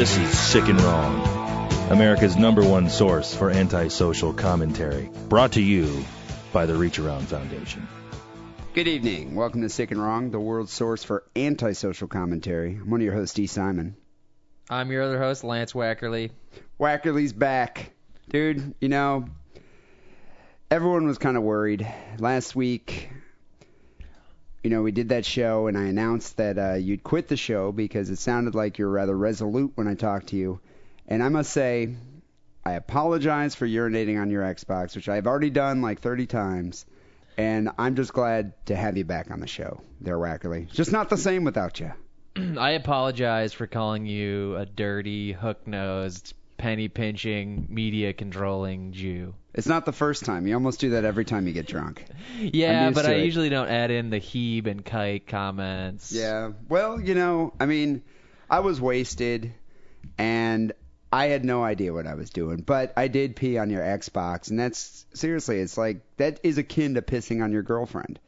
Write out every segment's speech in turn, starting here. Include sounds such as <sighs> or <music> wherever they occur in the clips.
This is Sick and Wrong, America's number one source for antisocial commentary. Brought to you by the Reach Around Foundation. Good evening. Welcome to Sick and Wrong, the world's source for antisocial commentary. I'm one of your hosts, D. Simon. I'm your other host, Lance Wackerly. Wackerly's back. Dude, you know, everyone was kind of worried. Last week, you know, we did that show, and I announced that uh, you'd quit the show because it sounded like you were rather resolute when I talked to you. And I must say, I apologize for urinating on your Xbox, which I've already done like 30 times. And I'm just glad to have you back on the show there, Wackerly. Just not the same without you. <clears throat> I apologize for calling you a dirty, hook-nosed, penny-pinching, media-controlling Jew. It's not the first time. You almost do that every time you get drunk. Yeah, but I it. usually don't add in the heeb and kite comments. Yeah. Well, you know, I mean, I was wasted and I had no idea what I was doing, but I did pee on your Xbox, and that's seriously, it's like that is akin to pissing on your girlfriend.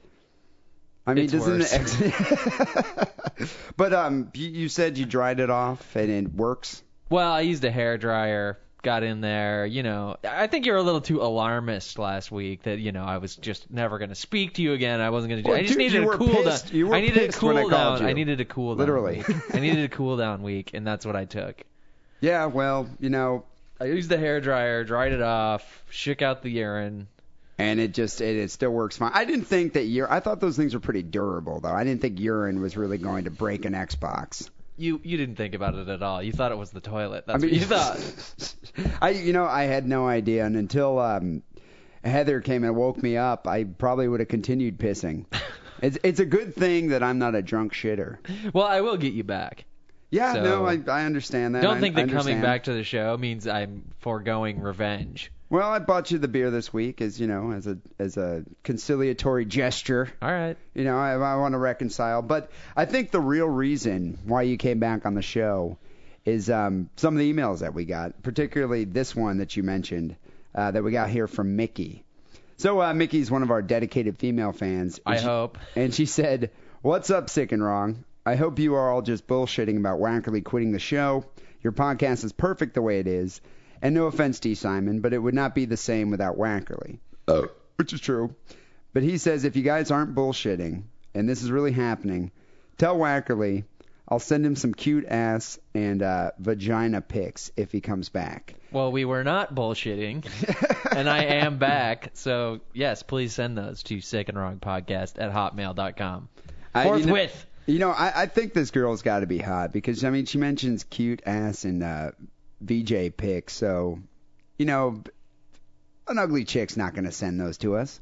I mean, It's doesn't worse. <laughs> but um, you, you said you dried it off and it works. Well, I used a hair dryer, got in there, you know. I think you were a little too alarmist last week that, you know, I was just never going to speak to you again. I wasn't going to do Well, I just dude, needed a cool pissed. down. You were I needed a I cool down. you. I needed a cool down. Literally. week. I needed a <laughs> cool down week, and that's what I took. Yeah. Well, you know, I used the hair dryer, dried it off, shook out the urine. and it just it, it still works fine. I didn't think that urine. I thought those things were pretty durable, though. I didn't think urine was really going to break an Xbox. You you didn't think about it at all. You thought it was the toilet. That's I mean, what you <laughs> thought. I, you know, I had no idea, and until um, Heather came and woke me up, I probably would have continued pissing. <laughs> It's it's a good thing that I'm not a drunk shitter. Well, I will get you back. Yeah, So- no, I I understand that. Don't I- think that coming understand. back to the show means I'm foregoing revenge. Well, I bought you the beer this week, as you know, as a as a conciliatory gesture. All right. You know, I, I want to reconcile, but I think the real reason why you came back on the show is um, some of the emails that we got, particularly this one that you mentioned uh, that we got here from Mickey. So uh, Mickey's one of our dedicated female fans. I she- hope. And she said, "What's up, sick and wrong? I hope you are all just bullshitting about Wackerly quitting the show. Your podcast is perfect the way it is, and no offense, D. Simon, but it would not be the same without Wackerly." Oh, which is true. But he says if you guys aren't bullshitting, and this is really happening, tell Wackerly I'll send him some cute ass and uh, vagina pics if he comes back. Well, we were not bullshitting, <laughs> and I am back. So yes, please send those to sick and wrong podcast at hotmail.com. I- you know- Forthwith. You know, I, I think this girl's got to be hot because I mean she mentions cute ass and uh, VJ pics, so you know an ugly chick's not going to send those to us.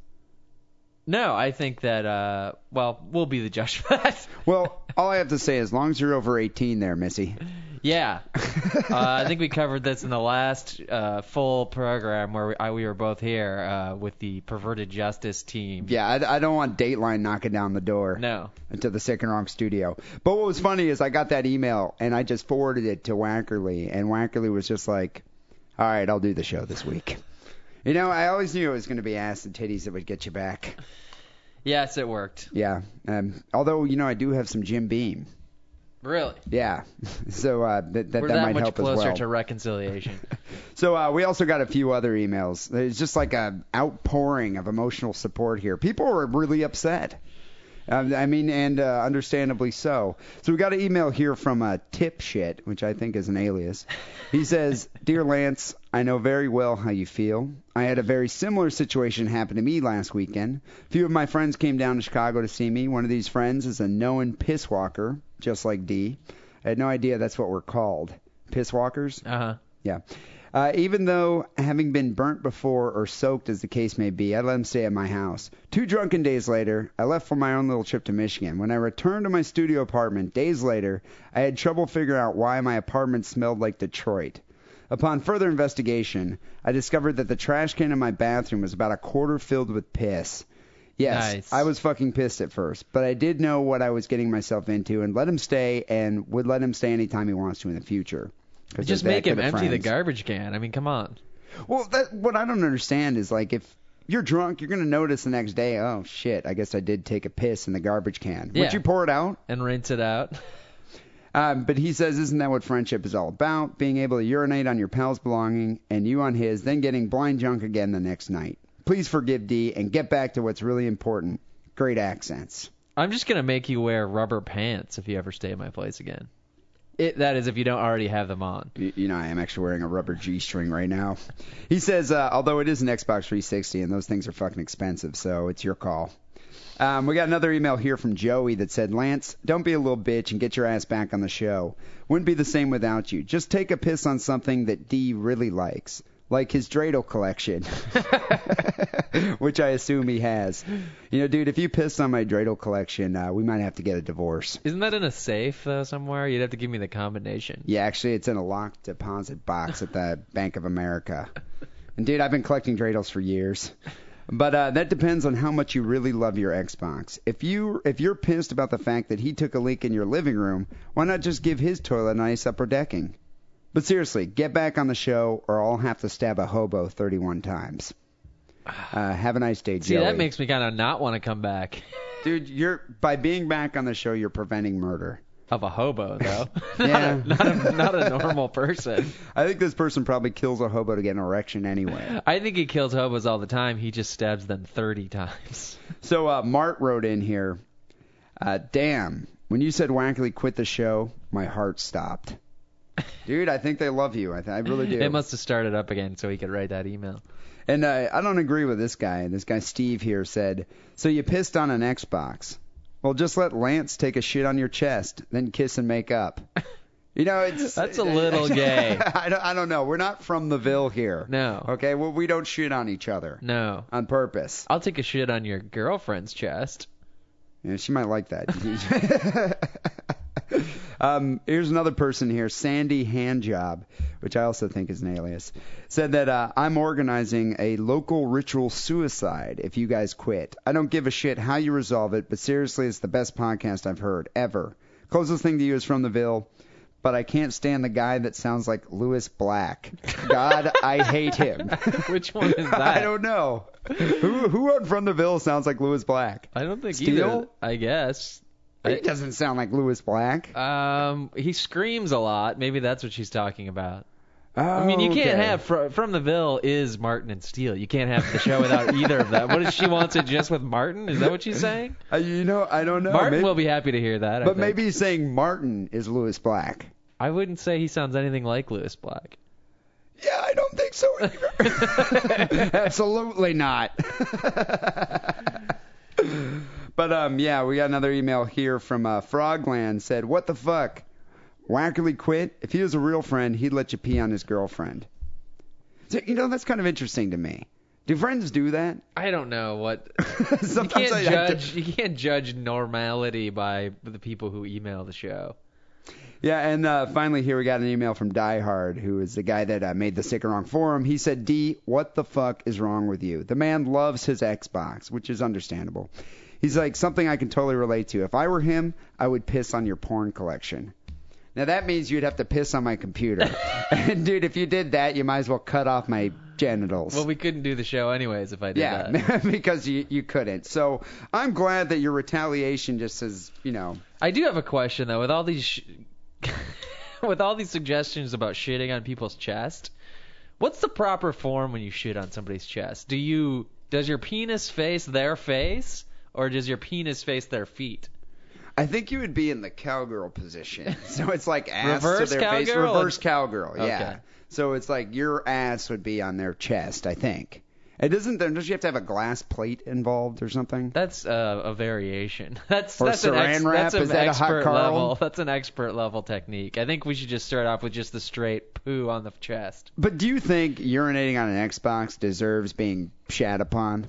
No, I think that. uh Well, we'll be the judge for that. Well, all I have to say, is as long as you're over 18, there, Missy. Yeah. <laughs> uh, I think we covered this in the last uh, full program where we, I, we were both here uh, with the perverted justice team. Yeah, I, I don't want Dateline knocking down the door. No. into the Sick and Wrong studio. But what was funny is I got that email and I just forwarded it to Wackerly, and Wackerly was just like, "All right, I'll do the show this week." You know, I always knew it was going to be ass and titties that would get you back. Yes, it worked. Yeah. Um, although you know, I do have some Jim Beam. Really. Yeah. <laughs> So uh, that that, We're that that might much help as closer well. to reconciliation. <laughs> So uh, we also got a few other emails. It's just like a outpouring of emotional support here. People were really upset. Um, I mean, and uh, understandably so. So we got an email here from uh, Tip Shit, which I think is an alias. He says, "Dear Lance, I know very well how you feel. I had a very similar situation happen to me last weekend. A few of my friends came down to Chicago to see me. One of these friends is a known piss walker, just like D. I had no idea that's what we're called, piss walkers. Uh huh. Yeah. Uh, even though having been burnt before or soaked as the case may be, I let him stay at my house. Two drunken days later, I left for my own little trip to Michigan. When I returned to my studio apartment days later, I had trouble figuring out why my apartment smelled like Detroit. Upon further investigation, I discovered that the trash can in my bathroom was about a quarter filled with piss. Yes, Nice. I was fucking pissed at first, but I did know what I was getting myself into and let him stay and would let him stay anytime he wants to in the future. Just make him empty the garbage can. I mean, come on. Well, that what I don't understand is like if you're drunk, you're gonna notice the next day. Oh shit! I guess I did take a piss in the garbage can. Yeah. Would you pour it out? And rinse it out. Um, but he says, isn't that what friendship is all about? Being able to urinate on your pal's belonging and you on his, then getting blind drunk again the next night. Please forgive D and get back to what's really important. Great accents. I'm just gonna make you wear rubber pants if you ever stay at my place again. It, that is, if you don't already have them on. You, know, I am actually wearing a rubber G-string right now. He says, uh, although it is an Xbox 360 and those things are fucking expensive, so it's your call. Um, we got another email here from Joey that said, Lance, don't be a little bitch and get your ass back on the show. Wouldn't be the same without you. Just take a piss on something that D really likes, like his dreidel collection, <laughs> <laughs> which I assume he has. You know, dude, if you piss on my dreidel collection, uh, we might have to get a divorce. Isn't that in a safe though somewhere? You'd have to give me the combination. Yeah, actually, it's in a locked deposit box at the <laughs> Bank of America. And dude, I've been collecting dreidels for years. But uh, that depends on how much you really love your Xbox. If you if you're pissed about the fact that he took a leak in your living room, why not just give his toilet a nice upper decking? But seriously, get back on the show, or I'll have to stab a hobo 31 times. <sighs> Uh, have a nice day, See, Joey. that makes me kind of not want to come back. <laughs> Dude, you're by being back on the show, you're preventing murder. Of a hobo though. Yeah. <laughs> not, a, not, a, not a normal person. <laughs> I think this person probably kills a hobo to get an erection anyway. I think he kills hobos all the time. He just stabs them 30 times. So uh, Mart wrote in here, uh, damn, when you said Wackerly quit the show, my heart stopped. Dude, I think they love you. I, th- I really <laughs> do. It must have started up again so he could write that email. And uh, I don't agree with this guy. This guy Steve here said, so you pissed on an Xbox. Well, just let Lance take a shit on your chest, then kiss and make up. <laughs> You know, it's That's a little <laughs> gay. I don't, I don't know. We're not from the Ville here. No. Okay. Well, we don't shit on each other No. on purpose. I'll take a shit on your girlfriend's chest. Yeah, she might like that. Um, here's another person here, Sandy Handjob, which I also think is an alias, said that uh, I'm organizing a local ritual suicide if you guys quit. I don't give a shit how you resolve it, but seriously, it's the best podcast I've heard ever. Closest thing to you is from the Ville. But I can't stand the guy that sounds like Lewis Black. God, I hate him. <laughs> Which one is that? <laughs> I don't know. Who who on From the Ville sounds like Lewis Black? I don't think Steele? either. I guess. He doesn't sound like Lewis Black. Um, he screams a lot. Maybe that's what she's talking about. Oh, I mean, you can't okay. have fr- from the Ville is Martin and Steele. You can't have the show without <laughs> either of them. What if she wants it just with Martin? Is that what she's saying? Uh, you know, I don't know. Martin maybe, will be happy to hear that. But maybe he's saying Martin is Lewis Black. I wouldn't say he sounds anything like Lewis Black. Yeah, I don't think so either. <laughs> <laughs> Absolutely not. But um, yeah, we got another email here from uh, Frogland. Said, "What the fuck? Wackerly quit. If he was a real friend, he'd let you pee on his girlfriend." So, you know, that's kind of interesting to me. Do friends do that? I don't know what. <laughs> You Sometimes can't I have to- judge. You can't judge normality by the people who email the show. Yeah, and uh, finally here we got an email from Die Hard, who is the guy that uh, made the Sick and Wrong forum. He said, "D, what the fuck is wrong with you?" The man loves his Xbox, which is understandable. He's like something I can totally relate to. If I were him, I would piss on your porn collection. Now that means you'd have to piss on my computer. <laughs> and dude, if you did that, you might as well cut off my genitals. Well, we couldn't do the show anyways if I did yeah, that. <laughs> because you you couldn't. So I'm glad that your retaliation just says, you know, I do have a question though. With all these, sh- <laughs> with all these suggestions about shitting on people's chest, what's the proper form when you shit on somebody's chest? Do you does your penis face their face, or does your penis face their feet? I think you would be in the cowgirl position. <laughs> So it's like ass Reverse to their face. cowgirl? Reverse cowgirl, yeah. Okay. So it's like your ass would be on their chest, I think. It doesn't. Don't you have to have a glass plate involved or something? That's uh, a variation. <laughs> That's Or that's an, ex- wrap? that's an Is that a hot expert Carl? level. That's an expert level technique. I think we should just start off with just the straight poo on the chest. But do you think urinating on an Xbox deserves being shat upon?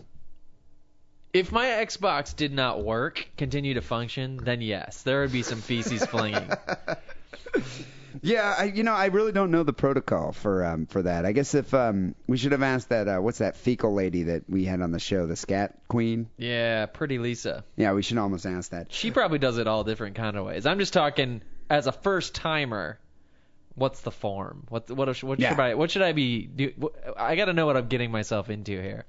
If my Xbox did not work, continue to function, then yes, there would be some feces flinging. <laughs> Yeah, I, you know, I really don't know the protocol for um for that. I guess if um we should have asked that uh, what's that fecal lady that we had on the show, the scat queen. Yeah, pretty Lisa. Yeah, we should almost ask that. She probably does it all different kind of ways. I'm just talking as a first timer. What's the form? What what what Yeah. should I what should I be do? I got to know what I'm getting myself into here.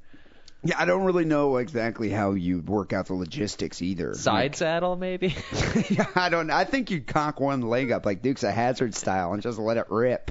Yeah, I don't really know exactly how you work out the logistics either. Side saddle, maybe? <laughs> yeah, I don't. I think you'd cock one leg up like Dukes of Hazzard style and just let it rip.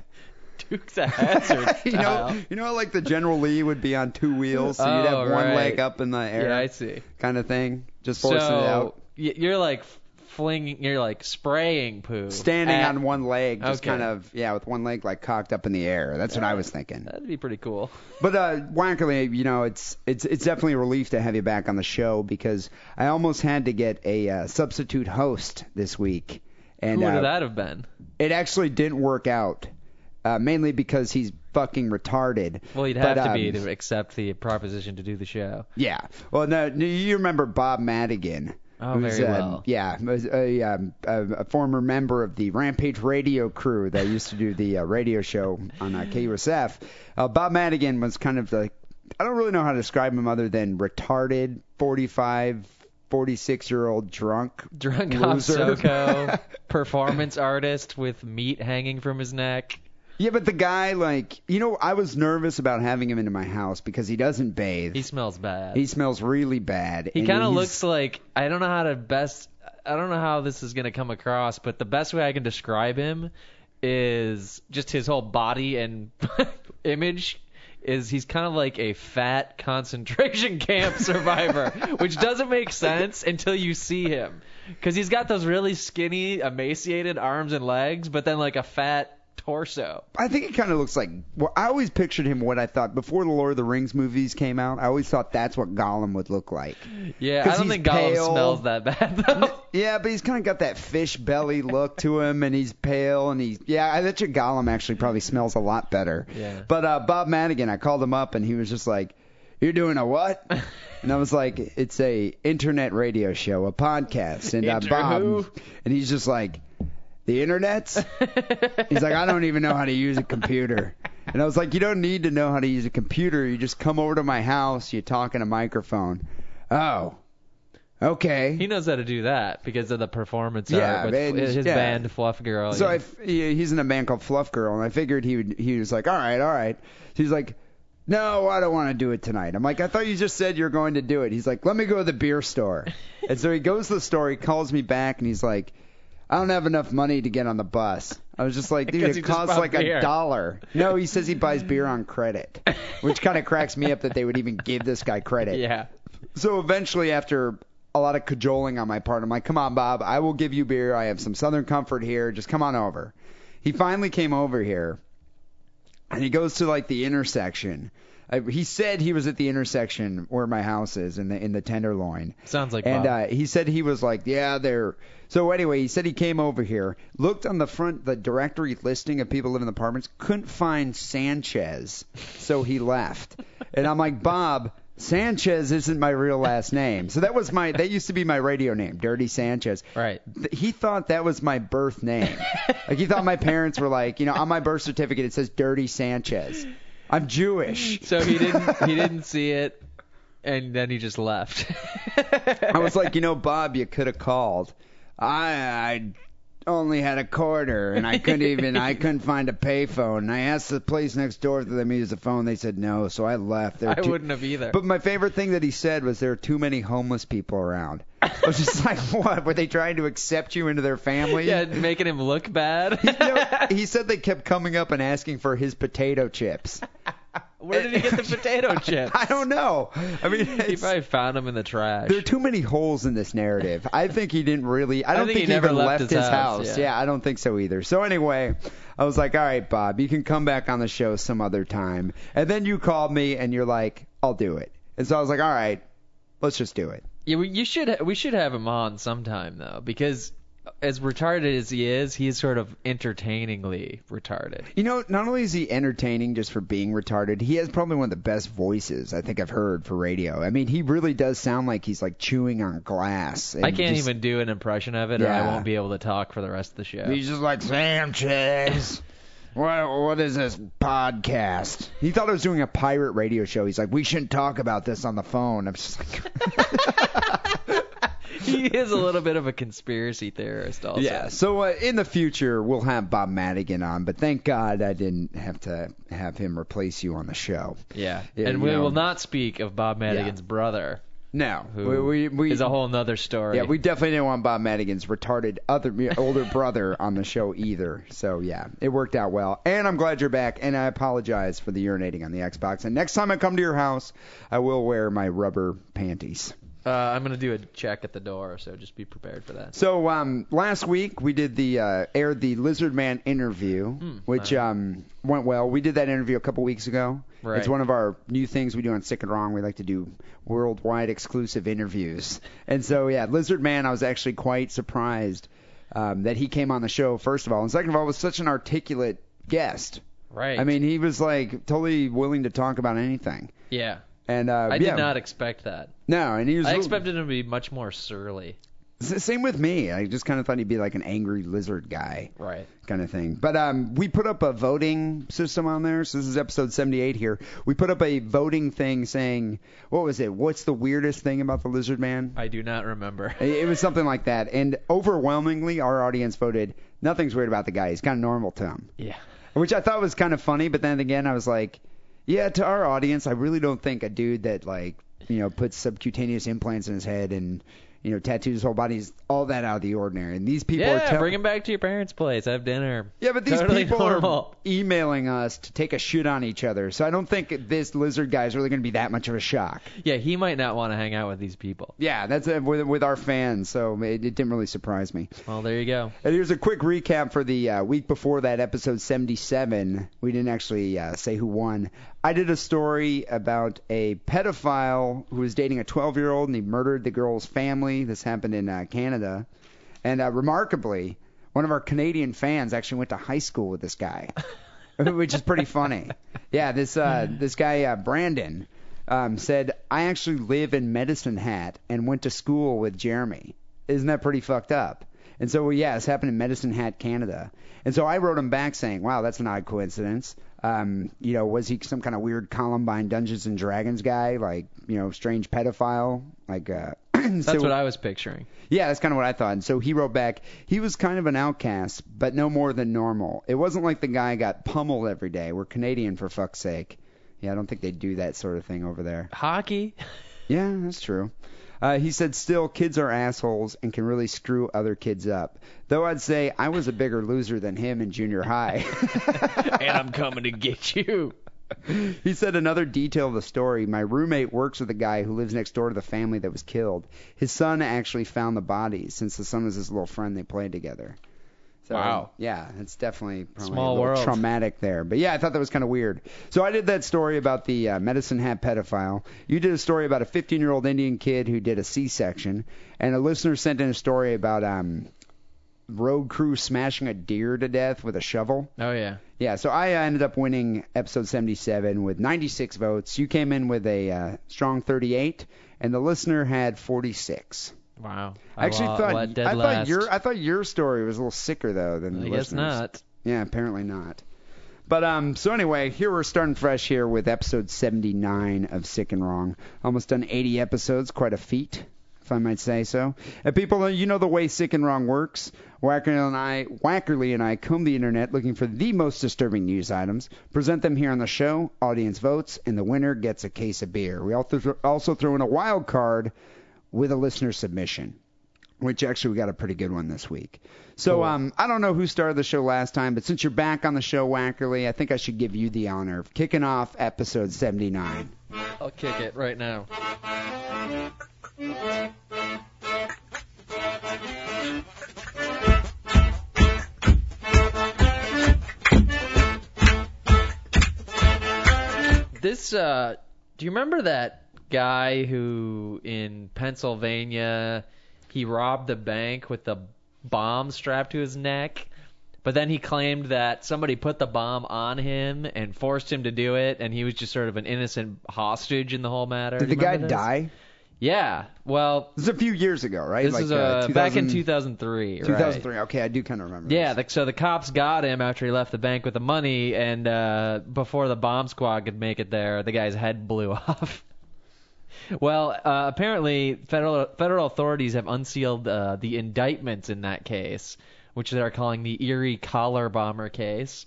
Dukes of Hazzard <laughs> you know, style. you know, like the General Lee would be on two wheels, so you'd Oh, have one right. leg up in the air, Yeah, I see. kind of thing, just forcing so it out. you're like flinging, you're like spraying poo. Standing at- on one leg, just Okay. kind of yeah, with one leg like cocked up in the air. That's what I was thinking. That'd be pretty cool. But uh, Wankerly, you know, it's it's it's definitely a relief to have you back on the show because I almost had to get a uh, substitute host this week, and Who would uh, that have been? it actually didn't work out. Uh, mainly because he's fucking retarded. Well, you'd But, have to be um, to accept the proposition to do the show. Yeah. Well, no, no, you remember Bob Madigan. Oh, who's, very um, well. Yeah, was a, um, a, former member of the Rampage Radio crew that used to do the uh, radio show on uh, KUSF. Uh, Bob Madigan was kind of the, I don't really know how to describe him other than retarded, 45, 46 year old drunk. Drunk off Loser. SoCo, <laughs> performance artist with meat hanging from his neck. Yeah, but the guy, like, you know, I was nervous about having him into my house because he doesn't bathe. He smells bad. he smells really bad. He and kind of he's- looks like I don't know how to best I don't know how this is gonna come across, but the best way I can describe him is just his whole body and <laughs> image is he's kind of like a fat <laughs> concentration camp survivor, <laughs> which doesn't make sense until you see him, because he's got those really skinny, emaciated arms and legs, but then like a fat torso. I think he kind of looks like. Well, I always pictured him what I thought before the Lord of the Rings movies came out. I always thought that's what Gollum would look like. Yeah, I don't think Gollum pale. smells that bad though. Yeah, but he's kind of got that fish belly look to him, and he's pale, and he's yeah. I bet you Gollum actually probably smells a lot better. Yeah. But uh, Bob Madigan, I called him up, and he was just like, "You're doing a what?" <laughs> And I was like, "It's a internet radio show, a podcast." And uh, Bob, who? and he's just like, "The internet's." He's like, I don't even know how to use a computer. And I was like, you don't need to know how to use a computer. You just come over to my house, you talk in a microphone. Oh, okay. He knows how to do that because of the performance Yeah, art with man, his yeah. band Fluff Girl. so yeah. I f he's in a band called Fluff Girl, and I figured he would. He was like, all right, all right. He's like, no, I don't want to do it tonight. I'm like, I thought you just said you're going to do it. He's like, let me go to the beer store. and so he goes to the store. He calls me back, and he's like. I don't have enough money to get on the bus. I was just like, dude, Because it just costs bought like beer. a dollar. <laughs> No, he says he buys beer on credit, which kind of <laughs> cracks me up that they would even give this guy credit. yeah. So eventually, after a lot of cajoling on my part, I'm like, come on, Bob, I will give you beer. I have some Southern Comfort here. Just come on over. He finally came over here, and he goes to like the intersection. He said he was at the intersection where my house is in the in the Tenderloin. Sounds like And Bob. uh, he said he was like, yeah, they're. So anyway, he said he came over here, looked on the front, the directory listing of people living in apartments, couldn't find Sanchez, so he left. And I'm like, Bob, Sanchez isn't my real last name. So that was my, that used to be my radio name, Dirty Sanchez. Right. He thought that was my birth name. like he thought my parents were like, you know, on my birth certificate it says Dirty Sanchez. I'm Jewish. <laughs> So he didn't he didn't see it, and then he just left. <laughs> I was like, you know, Bob, you could have called. I I only had a quarter, and I couldn't even I <laughs> couldn't find a payphone. And I asked the place next door if they let me use the phone. They said no, so I left. There I too- wouldn't have either. But my favorite thing that he said was there are too many homeless people around. I was just like, what? Were they trying to accept you into their family? yeah, making him look bad. You know, he said they kept coming up and asking for his potato chips. Where did he get the <laughs> potato chips? I don't know. I mean, <laughs> He probably found them in the trash. There are too many holes in this narrative. I think he didn't really. I don't think think, he never even left left his his house, house. yeah. I don't think so either. So anyway, I was like, all right, Bob, you can come back on the show some other time. And then you called me and you're like, I'll do it. And so I was like, all right, let's just do it. Yeah, we, you should we should have him on sometime though, because as retarded as he is, he is sort of entertainingly retarded. You know, not only is he entertaining just for being retarded, he has probably one of the best voices I think I've heard for radio. I mean, he really does sound like he's like chewing on glass. and I can't just- even do an impression of it, or I won't be able to talk for the rest of the show. He's just like Sanchez. <laughs> What what is this podcast? He thought I was doing a pirate radio show. He's like, we shouldn't talk about this on the phone. I'm just like, <laughs> <laughs> <laughs> he is a little bit of a conspiracy theorist, also. Yeah. So uh, in the future, we'll have Bob Madigan on, but thank God I didn't have to have him replace you on the show. Yeah. Yeah, and we know. will not speak of Bob Madigan's brother, No, who we, we, we is a whole nother story. Yeah, we definitely didn't want Bob Madigan's retarded other older brother on the show either. So yeah, it worked out well. And I'm glad you're back. And I apologize for the urinating on the Xbox. And next time I come to your house, I will wear my rubber panties. Uh, I'm gonna do a check at the door, so just be prepared for that. So um, last week we did the uh, aired the Lizard Man interview, Hmm, which um, went well. We did that interview a couple weeks ago. Right. It's one of our new things we do on Sick and Wrong. We like to do worldwide exclusive interviews. And so yeah, Lizard Man, I was actually quite surprised um, that he came on the show. First of all, and second of all, was such an articulate guest. Right. I mean, he was like totally willing to talk about anything. yeah. And uh, I yeah, did not expect that. No, and he was. I expected him to be much more surly. S- Same with me. I just kind of thought he'd be like an angry lizard guy. Right. kind of thing. But um, we put up a voting system on there. So this is episode 78 here. We put up a voting thing saying, what was it? What's the weirdest thing about the lizard man? I do not remember. <laughs> It was something like that. And overwhelmingly, our audience voted, nothing's weird about the guy. He's kind of normal to him. Yeah. Which I thought was kind of funny. But then again, I was like, yeah, to our audience, I really don't think a dude that like, you know, puts subcutaneous implants in his head and, you know, tattoos his whole body is all that out of the ordinary. And these people are yeah, tell- bring him back to your parents' place. Have dinner. Yeah, but these Totally people normal. are emailing us to take a shit on each other. So I don't think this lizard guy is really going to be that much of a shock. Yeah, he might not want to hang out with these people. Yeah, that's uh, with, with our fans. So it, it didn't really surprise me. Well, there you go. And here's a quick recap for the uh, week before that, episode 77. We didn't actually uh, say who won. I did a story about a pedophile who was dating a 12 year old and he murdered the girl's family. This happened in uh, Canada. And uh, remarkably, one of our Canadian fans actually went to high school with this guy, <laughs> which is pretty funny. Yeah, this uh, this guy uh, Brandon um, said, "I actually live in Medicine Hat and went to school with Jeremy." Isn't that pretty fucked up? And so, well, yeah, it's happened in Medicine Hat, Canada. And so I wrote him back saying, "Wow, that's an odd coincidence." Um, you know, was he some kind of weird Columbine Dungeons and Dragons guy, like you know, strange pedophile, like? Uh, <clears throat> That's so- what I was picturing. yeah, that's kind of what I thought. And so he wrote back, he was kind of an outcast, but no more than normal. It wasn't like the guy got pummeled every day. We're Canadian, for fuck's sake. Yeah, I don't think they do that sort of thing over there. Hockey. Yeah, that's true. Uh, he said, still, kids are assholes and can really screw other kids up. Though I'd say I was a bigger loser than him in junior high. <laughs> and I'm coming to get you. he said another detail of the story. My roommate works with a guy who lives next door to the family that was killed. His son actually found the bodies since the son was his little friend they played together. So, Wow. Yeah, it's definitely probably Small a little world. traumatic there. But yeah, I thought that was kind of weird. So I did that story about the uh, medicine hat pedophile. You did a story about a 15-year-old Indian kid who did a C-section, and a listener sent in a story about um, road crew smashing a deer to death with a shovel. Oh yeah. Yeah, so I uh, ended up winning episode 77 with 96 votes. You came in with a uh, strong 38, and the listener had 46. Wow. I actually thought I thought last. your I thought your story was a little sicker though than the I guess listeners. not. Yeah, apparently not. But um, so anyway, here we're starting fresh here with episode 79 of Sick and Wrong. Almost done 80 episodes, quite a feat, if I might say so. And people, you know the way Sick and Wrong works. Wackerly and I, Wackerly and I comb the internet looking for the most disturbing news items, present them here on the show. Audience votes, and the winner gets a case of beer. We also also throw in a wild card with a listener submission which actually we got a pretty good one this week. So Cool. um, I don't know who started the show last time, but since you're back on the show, Wackerly, I think I should give you the honor of kicking off episode 79. I'll kick it right now. This uh do you remember that guy who in Pennsylvania he robbed the bank with the bomb strapped to his neck? But then he claimed that somebody put the bomb on him and forced him to do it, and he was just sort of an innocent hostage in the whole matter. Did the guy this? die? Yeah. Well, This is a few years ago, right? this like, is uh, uh, back in 2000 2003. right? 2003. Okay, I do kind of remember. Yeah, the, so the cops got him after he left the bank with the money, and uh, before the bomb squad could make it there, the guy's head blew <laughs> off. Well, uh, apparently federal federal authorities have unsealed uh, the indictments in that case, which they're calling the Erie collar bomber case.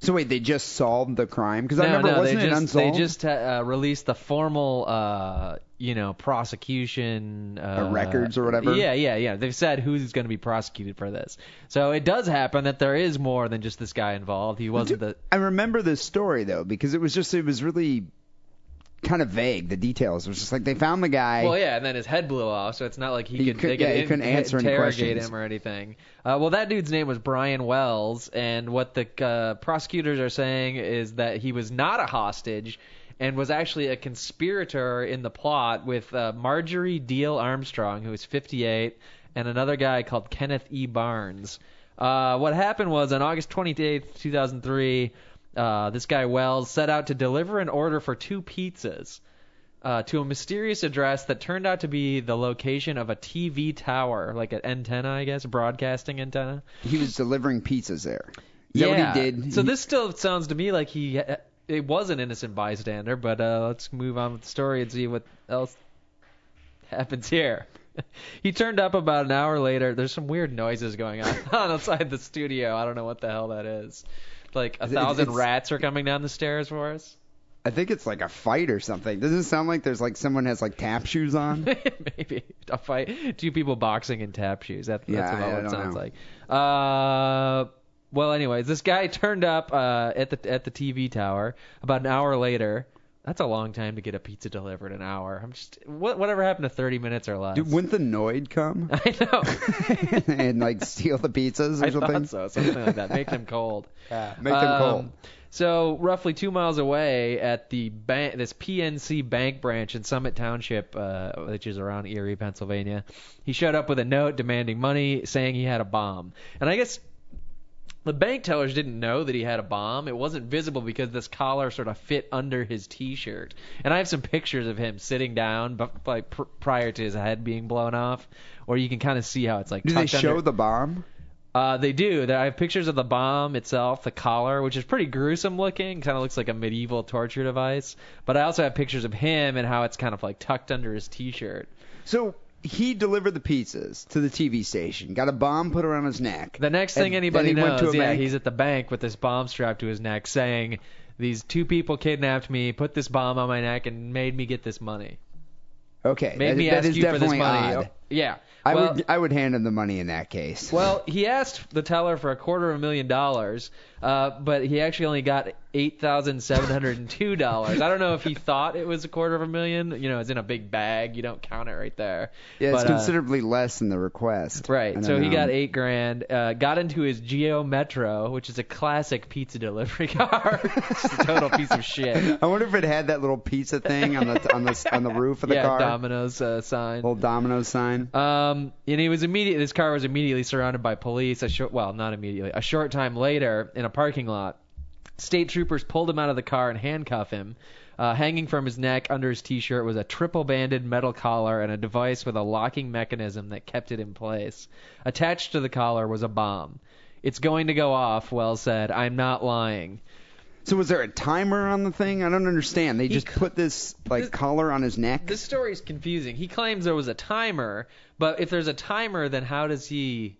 So wait, they just solved the crime? Because I no, remember no, wasn't they it just unsolved? they just uh, released the formal, uh, you know, prosecution uh, records or whatever? Yeah, yeah, yeah. They've said who's going to be prosecuted for this. So it does happen that there is more than just this guy involved. He wasn't the I remember this story though because it was just it was really kind of vague. The details it was just like they found the guy. Well, yeah, and then his head blew off, so it's not like he, He could, could- they could yeah, he couldn't answer any interrogate questions. him or anything. Uh, well, that dude's name was Brian Wells, and what the uh, prosecutors are saying is that he was not a hostage and was actually a conspirator in the plot with uh, Marjorie Diehl Armstrong, who was 58, and another guy called Kenneth E. Barnes. Uh, what happened was on August 28th, 2003, uh, this guy Wells set out to deliver an order for two pizzas uh, to a mysterious address that turned out to be the location of a TV tower, like an antenna, I guess, a broadcasting antenna. he was delivering pizzas there. Is that yeah. what he did? So this still sounds to me like he it was an innocent bystander, but uh, let's move on with the story and see what else happens here. <laughs> he turned up about an hour later. There's some weird noises going on <laughs> outside the studio. I don't know what the hell that is. Like a thousand it's- rats are coming down the stairs for us. I think it's like a fight or something. Doesn't it sound like there's like someone has like tap shoes on? <laughs> Maybe a fight. Two people boxing in tap shoes. That, that's Yeah, about I- I what it sounds know. like. Uh, well, anyways, this guy turned up uh, at the at the TV tower about an hour later. That's a long time to get a pizza delivered. An hour. I'm just what whatever happened to 30 minutes or less. Dude, wouldn't the Noid come <laughs> I know. <laughs> and like steal the pizzas or something? I something? thought so. Something like that. Make them cold. <laughs> Yeah, make them Um, cold. So roughly two miles away at the bank, this PNC bank branch in Summit Township, uh, which is around Erie, Pennsylvania, he showed up with a note demanding money, saying he had a bomb. And I guess the bank tellers didn't know that he had a bomb. It wasn't visible because this collar sort of fit under his T-shirt. And I have some pictures of him sitting down, but like pr- prior to his head being blown off, where you can kind of see how it's like. Do they tucked show under- the bomb? uh, they do. There- I have pictures of the bomb itself, the collar, which is pretty gruesome looking. Kind of looks like a medieval torture device. But I also have pictures of him and how it's kind of like tucked under his T-shirt. So he delivered the pizzas to the TV station, got a bomb put around his neck. The next And thing then anybody he went knows, to a yeah, bank? he's at the bank with this bomb strapped to his neck, saying, "These two people kidnapped me, put this bomb on my neck, and made me get this money. Okay, Made that, me that ask is you for this money." odd. Oh, yeah. I well, would I would hand him the money in that case. Well, he asked the teller for a quarter of a million dollars, uh, but he actually only got eight thousand seven hundred and two dollars. I don't know if he thought it was a quarter of a million. You know, it's in a big bag. You don't count it right there. yeah, it's but, uh, considerably less than the request. Right. So he got eight grand. Uh, got into his Geo Metro, which is a classic pizza delivery <laughs> car. it's a total piece of shit. <laughs> I wonder if it had that little pizza thing on the on the on the roof of the <laughs> yeah, car, Domino's uh, sign. little Domino's sign. Um, and he was immediate. This car was immediately surrounded by police. A short, well, not immediately. A short time later, a parking lot, state troopers pulled him out of the car and handcuffed him. Uh, hanging from his neck under his T-shirt was a triple-banded metal collar and a device with a locking mechanism that kept it in place. Attached to the collar was a bomb. It's going to go off, Wells said. I'm not lying. So was there a timer on the thing? I don't understand. They He just put this like this- collar on his neck. This story is confusing. He claims there was a timer, but if there's a timer, then how does he?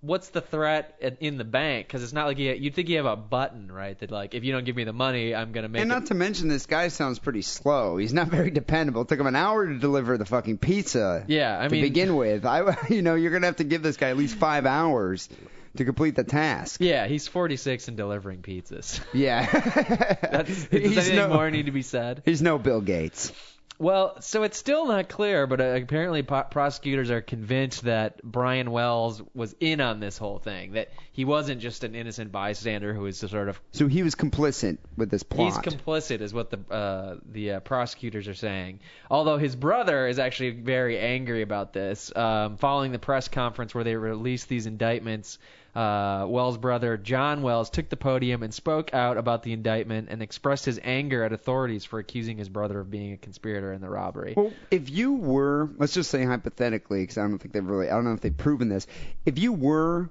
What's the threat at- in the bank? Because it's not like you, you'd think you have a button, right? That like, if you don't give me the money, I'm gonna make and it. not to mention, this guy sounds pretty slow. He's not very dependable. It took him an hour to deliver the fucking pizza. Yeah, I to mean- begin with, I, <laughs> you know, you're gonna have to give this guy at least five hours to complete the task. yeah, he's 46 and delivering pizzas. Yeah. <laughs> That's, does <laughs> he's anything no, more need to be said? He's no Bill Gates. Well, so it's still not clear, but uh, apparently po- prosecutors are convinced that Brian Wells was in on this whole thing. That he wasn't just an innocent bystander who was sort of So he was complicit with this plot. He's complicit, is what the uh, the uh, prosecutors are saying. Although his brother is actually very angry about this. Um, following the press conference where they released these indictments, uh, Wells' brother John Wells took the podium and spoke out about the indictment and expressed his anger at authorities for accusing his brother of being a conspirator in the robbery. Well, if you were, let's just say hypothetically, because I don't think they've really, I don't know if they've proven this. If you were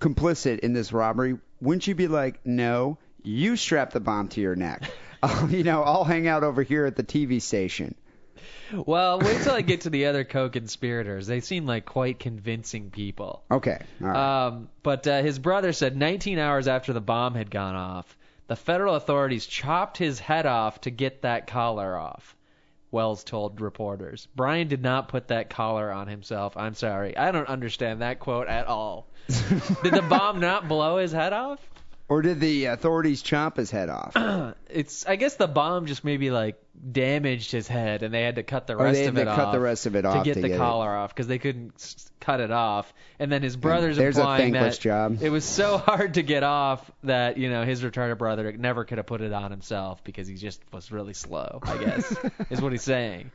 complicit in this robbery, wouldn't you be like, no, you strap the bomb to your neck? <laughs> You know, I'll hang out over here at the TV station. Well, wait till I get to the other co-conspirators. They seem like quite convincing people. Okay. All right. Um, but uh, his brother said 19 hours after the bomb had gone off, the federal authorities chopped his head off to get that collar off. Wells told reporters. Brian did not put that collar on himself. I'm sorry. I don't understand that quote at all. <laughs> did the bomb not blow his head off? Or did the authorities chop his head off? <clears throat> It's I guess the bomb just maybe like damaged his head and they had to cut the Or rest they had of to it cut off the rest of it to off get to the get it. collar off because they couldn't s- cut it off. And then his brother's There's a implying thankless that job. it was so <laughs> hard to get off that you know his retarded brother never could have put it on himself because he just was really slow. I guess <laughs> is what he's saying.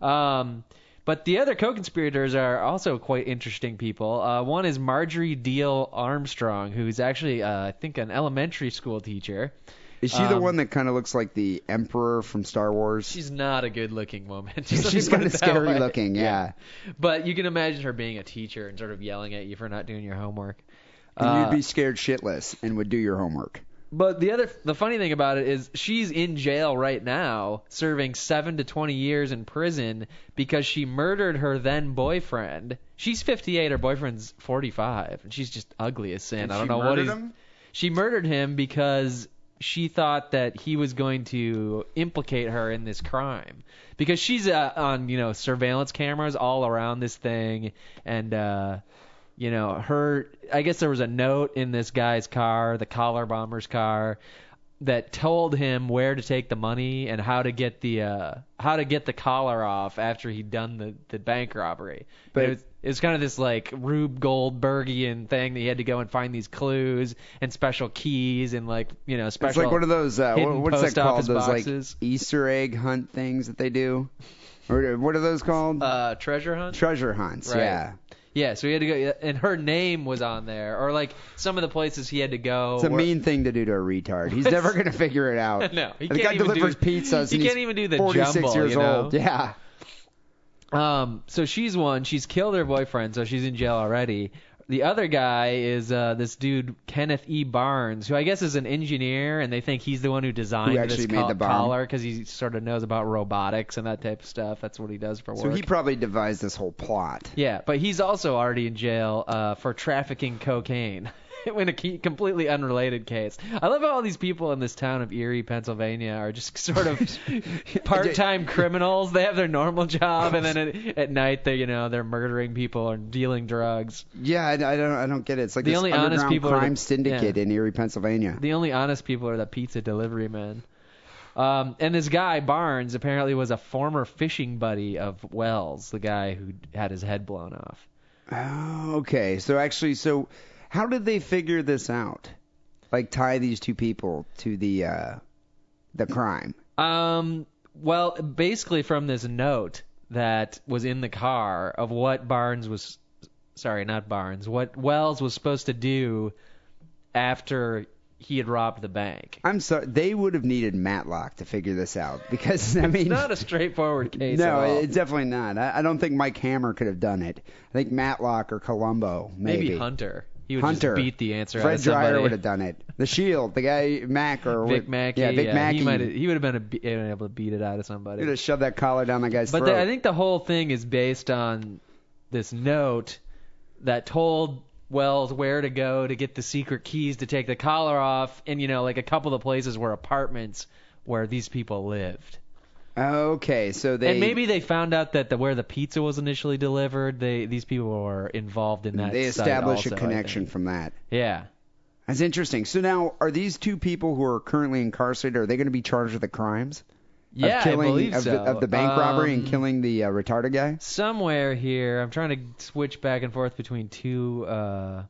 Um, but the other co-conspirators are also quite interesting people. Uh, one is Marjorie Diehl Armstrong, who's actually, uh, I think, an elementary school teacher. Is she the Um, one that kind of looks like the Emperor from Star Wars? She's not a good-looking woman. <laughs> She's kind of scary looking, yeah. But you can imagine her being a teacher and sort of yelling at you for not doing your homework. And Uh, you'd be scared shitless and would do your homework. But the other, the funny thing about it is, she's in jail right now, serving seven to twenty years in prison because she murdered her then boyfriend. She's 58, her boyfriend's 45, and she's just ugly as sin. And I don't know what murdered he's. him? She murdered him because she thought that he was going to implicate her in this crime because she's uh, on you know surveillance cameras all around this thing and uh you know her I guess there was a note in this guy's car the collar bomber's car that told him where to take the money and how to get the uh how to get the collar off after he'd done the the bank robbery But- it was it was kind of this like Rube Goldbergian thing that he had to go and find these clues and special keys and like you know special. It's like one of those, uh, what's that called? Those boxes. like Easter egg hunt things that they do? Or what are those called? uh, treasure hunt. Treasure hunts, Right. yeah. Yeah, so he had to go, and her name was on there, or like some of the places he had to go. It's a were- mean thing to do to a retard. He's <laughs> never going to figure it out. <laughs> No, he the can't guy even delivers do- pizzas he and can't even do the 46 jumble, years you know? old. Yeah. Um, so she's one. She's killed her boyfriend, so she's in jail already. The other guy is uh, this dude Kenneth E. Barnes, who I guess is an engineer, and they think he's the one who designed Who actually this made co- the bomb. collar because he sort of knows about robotics and that type of stuff. That's what he does for work. So he probably devised this whole plot. yeah, but he's also already in jail uh, for trafficking cocaine. <laughs> <laughs> in a key, completely unrelated case. I love how all these people in this town of Erie, Pennsylvania, are just <laughs> sort of <laughs> part-time criminals. They have their normal job, and then at, at night they, you know, they're murdering people or dealing drugs. Yeah, I, I don't, I don't get it. It's like The this only honest underground people are the- crime syndicate yeah. in Erie, Pennsylvania. The only honest people are the pizza delivery men. Um, and this guy Barnes apparently was a former fishing buddy of Wells, the guy who had his head blown off. Oh, okay. So actually, so how did they figure this out? Like tie these two people to the uh, the crime. Um, well, basically from this note that was in the car of what Barnes was, sorry, not Barnes, what Wells was supposed to do after he had robbed the bank. I'm sorry, they would have needed Matlock to figure this out because I mean, It's not a straightforward <laughs> case at no, it's definitely not. I, I don't think Mike Hammer could have done it. I think Matlock or Columbo maybe. Maybe Hunter. He would Hunter. just beat the answer out Fred of somebody. Dryer would have done it. The Shield, the guy Mack or Vic Mackey. Yeah, Vic Mackey. He might he would have been, been able to beat it out of somebody. He'd have shoved that collar down that guy's But throat. But I think the whole thing is based on this note that told Wells where to go to get the secret keys to take the collar off, and you know, like a couple of places were apartments where these people lived. Okay, so they and maybe they found out that the where the pizza was initially delivered, they these people were involved in that. they establish also, a connection from that. Yeah. That's interesting. So now, are these two people who are currently incarcerated? Are they going to be charged with the crimes Yeah, of killing I believe of, so. the, of the bank robbery and Um, killing the uh, retarded guy? somewhere here i'm trying to switch back and forth between two uh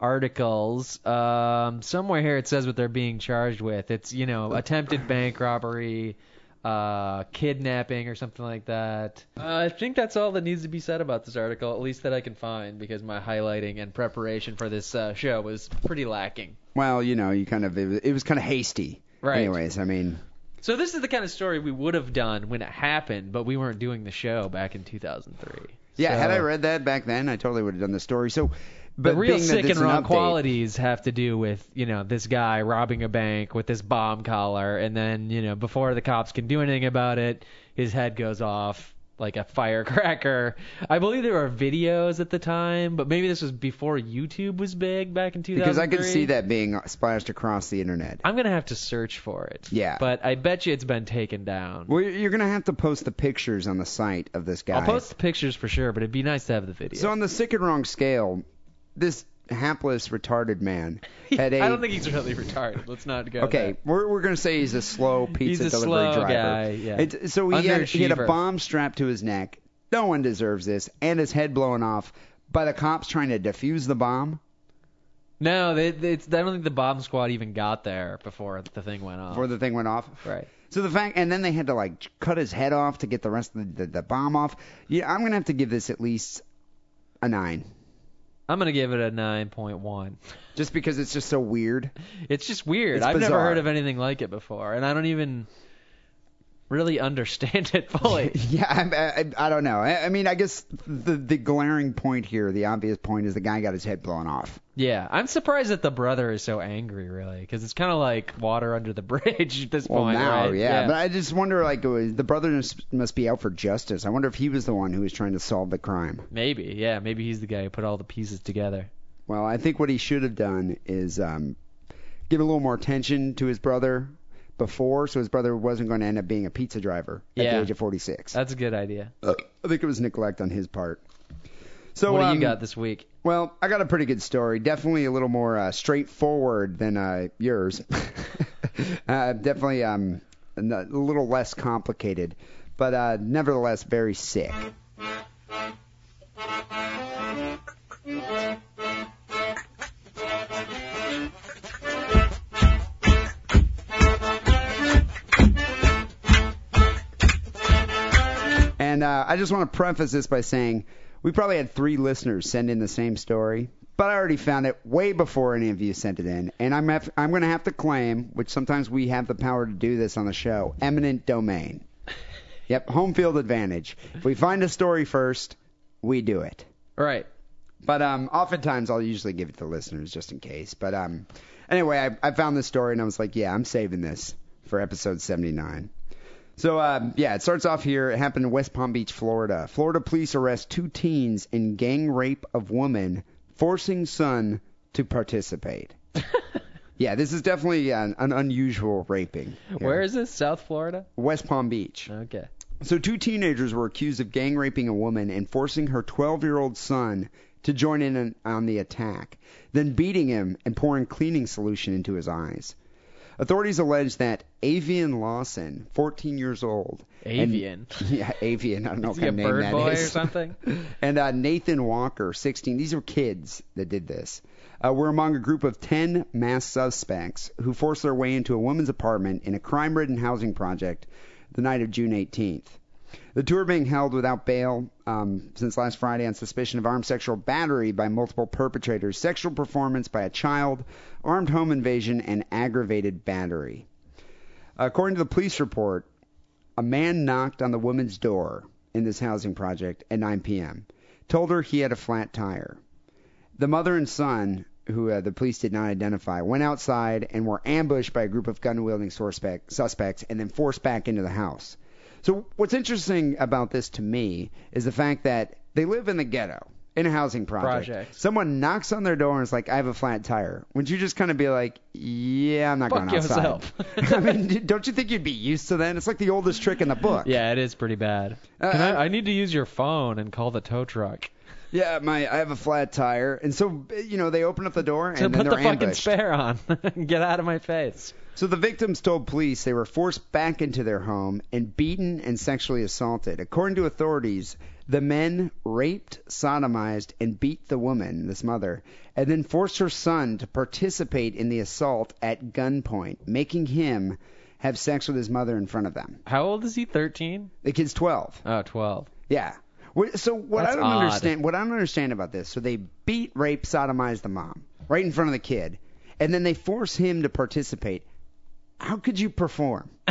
articles um somewhere here it says what they're being charged with it's you know attempted bank robbery uh kidnapping or something like that uh, i think that's all that needs to be said about this article at least that i can find because my highlighting and preparation for this uh, show was pretty lacking Well, you know, you kind of it was, it was kind of hasty. Right. Anyways, I mean, so this is the kind of story we would have done when it happened but we weren't doing the show back in 2003 yeah. Had I read that back then, I totally would have done the story. So, but the real sick and an wrong qualities have to do with you know this guy robbing a bank with this bomb collar, and then you know before the cops can do anything about it, his head goes off like a <laughs> firecracker. I believe there were videos at the time, but maybe this was before YouTube was big back in 2003. Because I could see that being splashed across the internet. I'm gonna have to search for it. Yeah. But I bet you it's been taken down. Well, you're gonna have to post the pictures on the site of this guy. I'll post the pictures for sure, but it'd be nice to have the video. So on the sick and wrong scale, this hapless retarded man <laughs> had a. I don't think he's really retarded. Let's not go. Okay, there. we're we're gonna say he's a slow pizza He's a delivery slow driver. guy, yeah. It's- so he had, he had a bomb strapped to his neck. No one deserves this, and his head blown off by the cops trying to defuse the bomb No, they, they, it's, I don't think the bomb squad even got there before the thing went off. before the thing went off. right. So the fact, and then they had to like cut his head off to get the rest of the, the, the bomb off. Yeah, I'm gonna have to give this at least a nine, I'm gonna give it a 9.1. just because it's just so weird. It's just weird. It's I've never bizarre. heard of anything like it before, and I don't even really understand it <laughs> fully. Yeah, I, I, I don't know. I, I mean, I guess the the glaring point here, the obvious point, is the guy got his head blown off. yeah, I'm surprised that the brother is so angry, really, because it's kind of like water under the <laughs> bridge at this Well, point, now, right? yeah, but I just wonder, like, uh, the brother must- must be out for justice. I wonder if he was the one who was trying to solve the crime. maybe, yeah, maybe he's the guy who put all the pieces together. Well, I think what he should have done is um, give a little more attention to his brother before, so his brother wasn't going to end up being a pizza driver at Yeah. the age of 46. That's a good idea. I think it was neglect on his part. So what do um, you got this week? Well, I got a pretty good story. Definitely a little more uh, straightforward than uh, yours. <laughs> uh, definitely um, a n- a little less complicated, but uh, nevertheless very sick. And uh, I just want to preface this by saying we probably had three listeners send in the same story, but I already found it way before any of you sent it in, and I'm have, I'm going to have to claim, which sometimes we have the power to do this on the show, eminent domain. <laughs> Yep, home field advantage. If we find a story first, we do it. Right. But um, oftentimes I'll usually give it to listeners just in case. But um, anyway, I, I found this story and I was like, yeah, I'm saving this for episode 79. So um, yeah, it starts off here. It happened in West Palm Beach, Florida. Florida police arrest two teens in gang rape of woman, forcing son to participate. <laughs> yeah, this is definitely an, an unusual raping. here. Where is this? South Florida? West Palm Beach? Okay. So two teenagers were accused of gang raping a woman and forcing her 12-year-old son to join in on- on the attack, then beating him and pouring cleaning solution into his eyes. Authorities allege that Avian Lawson, 14 years old, and- Avian. <laughs> yeah, Avian. I don't know Is what kind of name bird that boy is. or something? <laughs> and uh, Nathan Walker, 16. These are kids that did this. Uh, were among a group of 10 mass suspects who forced their way into a woman's apartment in a crime-ridden housing project the night of June 18th. The two are being held without bail um, since last Friday on suspicion of armed sexual battery by multiple perpetrators, sexual performance by a child, armed home invasion, and aggravated battery. According to the police report, a man knocked on the woman's door in this housing project at 9 p.m. Told her he had a flat tire. The mother and son, who uh, the police did not identify, went outside and were ambushed by a group of gun-wielding suspects and then forced back into the house. So what's interesting about this to me is the fact that they live in the ghetto in a housing project. Project. Someone knocks on their door and is like, "I have a flat tire." Would you just kind of be like, "Yeah, I'm not Fuck going outside." yourself. <laughs> I mean, don't you think you'd be used to that? It's like the oldest trick in the book. Yeah, it is pretty bad. Uh, Can I- I, I need to use your phone and call the tow truck. Yeah, my I have a flat tire, and so you know they open up the door and To then put they're the fucking ambushed. spare on. <laughs> Get out of my face. So the victims told police they were forced back into their home and beaten and sexually assaulted. According to authorities, the men raped, sodomized, and beat the woman, this mother, and then forced her son to participate in the assault at gunpoint, making him have sex with his mother in front of them. How old is he? 13? The kid's 12. Oh, 12. Yeah. So what That's I don't odd. understand, what I don't understand about this, so they beat, rape, sodomize the mom right in front of the kid, and then they force him to participate. How could you perform? <laughs> <laughs>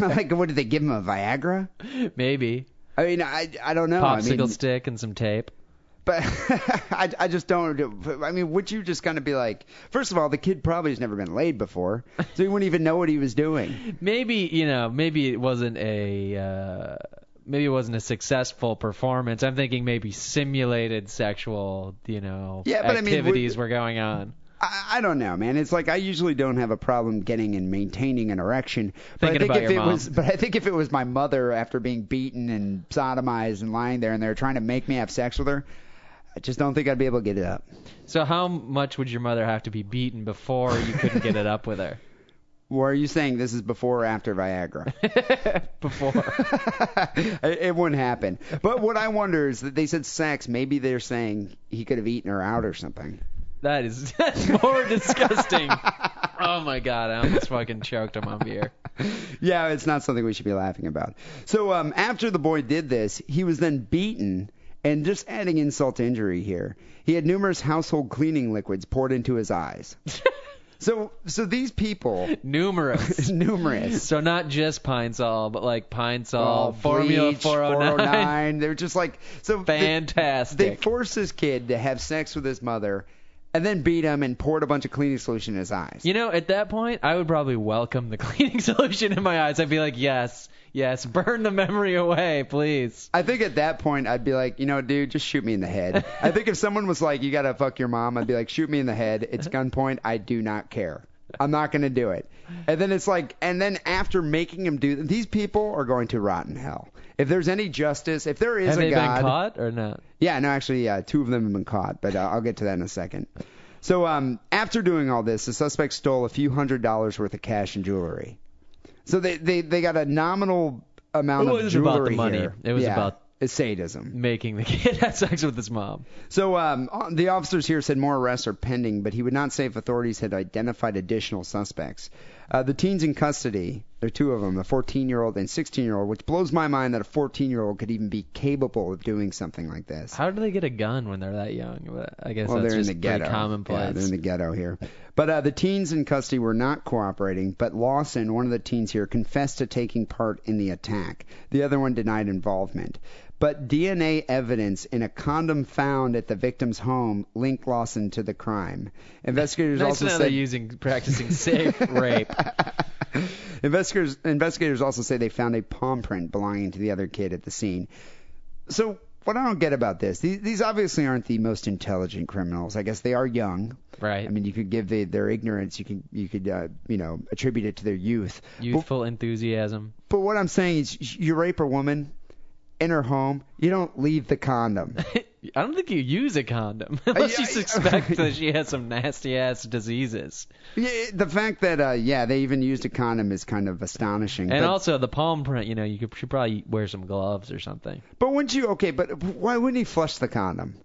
like, what did they give him a Viagra? Maybe. I mean, I I don't know. I mean, stick and some tape. But <laughs> I, I just don't. I mean, would you just kind of be like, first of all, the kid probably has never been laid before, so he wouldn't even know what he was doing. Maybe you know, maybe it wasn't a. Uh, maybe it wasn't a successful performance. I'm thinking maybe simulated sexual, you know, Yeah, but I mean, activities would- were going on. I, I don't know, man. It's like I usually don't have a problem getting and maintaining an erection, but Thinking I think about if your it mom. was, but I think if it was my mother after being beaten and sodomized and lying there and they're trying to make me have sex with her, I just don't think I'd be able to get it up. So how much would your mother have to be beaten before you couldn't get it up with her? <laughs> Or are you saying this is before or after Viagra? <laughs> before. <laughs> it it wouldn't happen. But what I wonder is that they said sex. Maybe they're saying he could have eaten her out or something. That is <laughs> that's more disgusting. <laughs> Oh my god, I almost fucking choked on my beer. yeah, it's not something we should be laughing about. So um, after the boy did this, he was then beaten. And just adding insult to injury here, he had numerous household cleaning liquids poured into his eyes. <laughs> so, so these people, Numerous. numerous. So not just Pine Sol, but like Pine Oh, Sol, Formula bleach, 409. 409. They're just like so. Fantastic. They force this kid to have sex with his mother, and then beat him and poured a bunch of cleaning solution in his eyes. You know, at that point, I would probably welcome the <laughs> cleaning solution in my eyes. I'd be like, yes, yes, burn the memory away, please. I think at that point I'd be like, you know, dude, just shoot me in the head. <laughs> I think if someone was like, you gotta fuck your mom, I'd be like, shoot me in the head. It's gunpoint. I do not care. I'm not gonna do it. And then it's like, and then after making him do, these people are going to rot in hell. If there's any justice, if there is Have a they God, been caught or not? Yeah, no, actually, yeah, two of them have been caught, but uh, I'll get to that in a second. So, um, after doing all this, the suspect stole a few hundred dollars worth of cash and jewelry. So they they, they got a nominal amount It of was jewelry about the money. here. It was Yeah, about- it's sadism. Making the kid <laughs> have sex with his mom. So um, the officers here said more arrests are pending, but he would not say if authorities had identified additional suspects. Uh, the teens in custody, there are two of them, a 14-year-old and 16-year-old, which blows my mind that a 14-year-old could even be capable of doing something like this. How do they get a gun when they're that young? I guess well, that's they're in just the ghetto. pretty commonplace. Yeah, they're in the ghetto here. But uh, the teens in custody were not cooperating. But Lawson, one of the teens here, confessed to taking part in the attack. The other one denied involvement. But DNA evidence in a condom found at the victim's home linked Lawson to the crime. Investigators nice also they're using practicing safe <laughs> rape. investigators investigators also say they found a palm print belonging to the other kid at the scene. So what I don't get about this, these, these obviously aren't the most intelligent criminals. I guess they are young. Right. I mean, you could give the, their ignorance, you can you could uh, you know attribute it to their youth. Youthful enthusiasm. But what I'm saying is, you rape a woman in her home, you don't leave the condom. <laughs> I don't think you use a condom <laughs> unless you suspect <laughs> that she has some nasty ass diseases. yeah, the fact that uh, yeah, they even used a condom is kind of astonishing. And but, also the palm print, you know, you could should probably wear some gloves or something. but wouldn't you? Okay, but why wouldn't he flush the condom?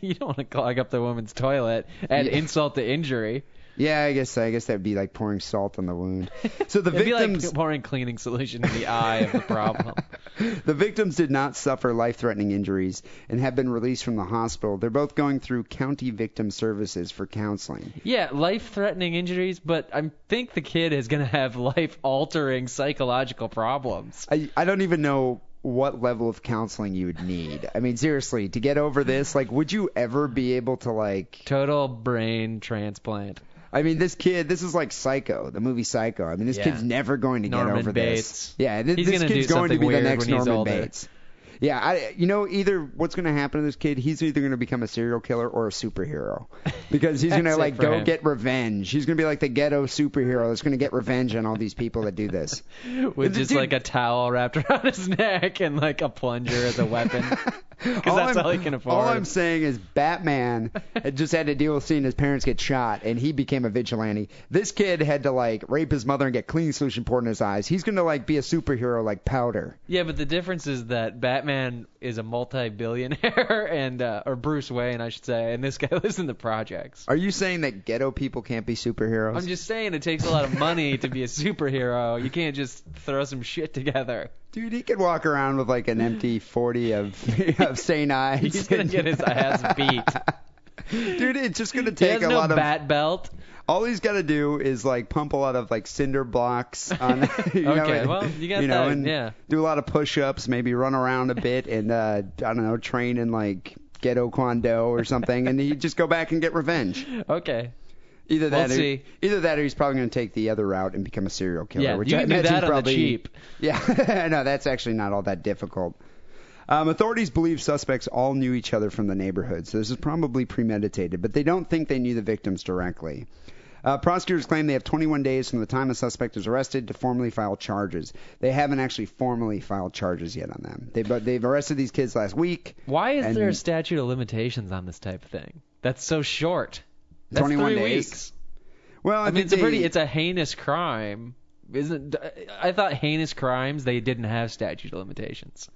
you don't want to clog up the woman's toilet and Yeah. insult to injury. Yeah, I guess I guess that'd be like pouring salt on the wound. <laughs> So the It'd be victims like pouring cleaning solution in the eye of the problem. <laughs> the victims did not suffer life-threatening injuries and have been released from the hospital. They're both going through county victim services for counseling. Yeah, life-threatening injuries, but I think the kid is gonna have life-altering psychological problems. I I don't even know what level of counseling you would need. I mean, seriously, to get over this, like, would you ever be able to like? Total brain transplant. I mean, this kid, this is like Psycho, the movie Psycho. I mean, this Yeah. kid's never going to Norman get over Bates. this. Yeah, th- He's this gonna kid's do going to something be the weird next when he's Norman older. Bates. Yeah, I, you know, either what's going to happen to this kid, he's either going to become a serial killer or a superhero, <laughs> because he's going to like go him. get revenge. He's going to be like the ghetto superhero that's going to get revenge on all these people that do this. <laughs> With Dude- just like a towel wrapped <laughs> around his neck and like a plunger as a weapon. Because All that's I'm- all he can afford. All I'm saying is Batman had just had to deal with seeing his parents get shot, and he became a vigilante. This kid had to like rape his mother and get cleaning solution poured in his eyes. He's gonna like be a superhero like Powder. Yeah, but the difference is that Batman is a multi-billionaire <laughs> and uh, or Bruce Wayne, I should say, and this guy <laughs> lives in the projects. Are you saying that ghetto people can't be superheroes? I'm just saying it takes a lot of money <laughs> to be a superhero. You can't just throw some shit together. Dude, he could walk around with like an empty 40 of of St. Ides. He's gonna get his ass beat. Dude, it's just gonna take a no lot of. He has no bat belt. All he's got to do is like pump a lot of like cinder blocks on. <laughs> <laughs> You know, Okay, and- well, you got know, that, and yeah. Do a lot of push-ups, maybe run around a <laughs> bit, and uh, I don't know, train in like Ghetto Kwando or something, and he'd just go back and get revenge. Okay. Either that, We'll or, see. either that, or he's probably going to take the other route and become a serial killer. Yeah, which you I can do that on the cheap. Yeah, no, that's actually not all that difficult. Um, authorities believe suspects all knew each other from the neighborhood, so this is probably premeditated, but they don't think they knew the victims directly. Uh, prosecutors claim they have 21 days from the time a suspect is arrested to formally file charges. They haven't actually formally filed charges yet on them. They, but they've arrested these kids last week. Why is And- there a statute of limitations on this type of thing? That's so short. That's 21 three days. weeks. Well, I, I mean, it's a pretty, it's a heinous crime. Isn't I thought heinous crimes they didn't have statute of limitations.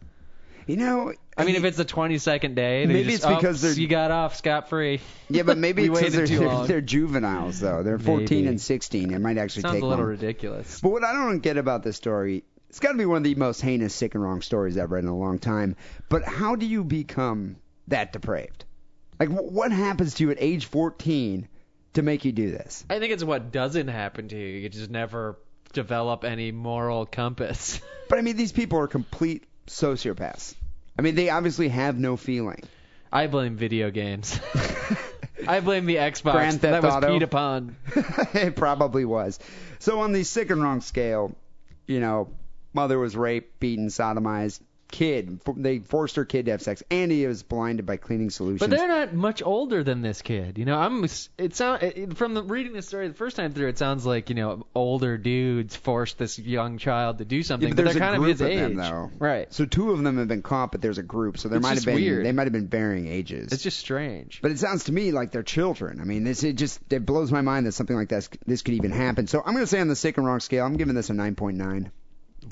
You know. I mean, if it's the 22nd day, Maybe just, it's because oh, they're- you got off scot free. Yeah, but maybe <laughs> we it's 'cause waited they're, they're, they're juveniles though. They're 14 Maybe. and 16. It might actually Sounds take a little long. ridiculous. But what I don't get about this story, it's got to be one of the most heinous, sick and wrong stories I've read in a long time. But how do you become that depraved? Like, what happens to you at age 14 to make you do this? I think it's what doesn't happen to you. You just never develop any moral compass. But I mean, these people are complete sociopaths. I mean, they obviously have no feeling. I blame video games. <laughs> I blame the Xbox. Grand Theft that was Auto. peed upon. <laughs> it probably was. So on the sick and wrong scale, you know, mother was raped, beaten, sodomized. Kid, they forced her kid to have sex, and he was blinded by cleaning solutions. But they're not much older than this kid. You know, I'm. It sound from the reading the story the first time through. It sounds like you know older dudes forced this young child to do something, Yeah, but but they're kind of his of age, them, though. right? So two of them have been caught, but there's a group, so there It's might have been weird. they might have been varying ages. It's just strange. but it sounds to me like they're children. I mean, this it just it blows my mind that something like this this could even happen. So I'm to say on the sick and wrong scale, I'm giving this a 9.9.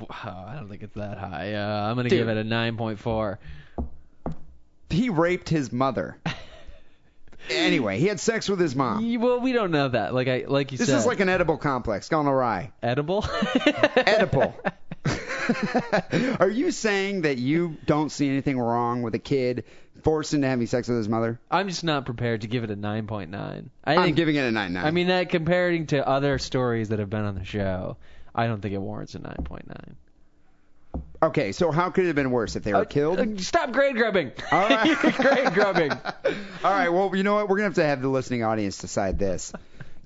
Wow, I don't think it's that high. Uh, I'm gonna Dude. give it a 9.4. He raped his mother. <laughs> anyway, he had sex with his mom. Well, we don't know that. Like I, like you said. This said, is like an edible complex gone awry. edible. <laughs> Edible. <laughs> Are you saying that you don't see anything wrong with a kid forced into having sex with his mother? I'm just not prepared to give it a 9.9. I I'm think. giving it a 9.9. I mean that comparing to other stories that have been on the show, I don't think it warrants a 9.9. okay, so how could it have been worse if they were Uh, killed? uh, stop grade grubbing. <laughs> All right. <laughs> grade grubbing. <laughs> All right, well, you know what? We're going to have to have the listening audience decide this.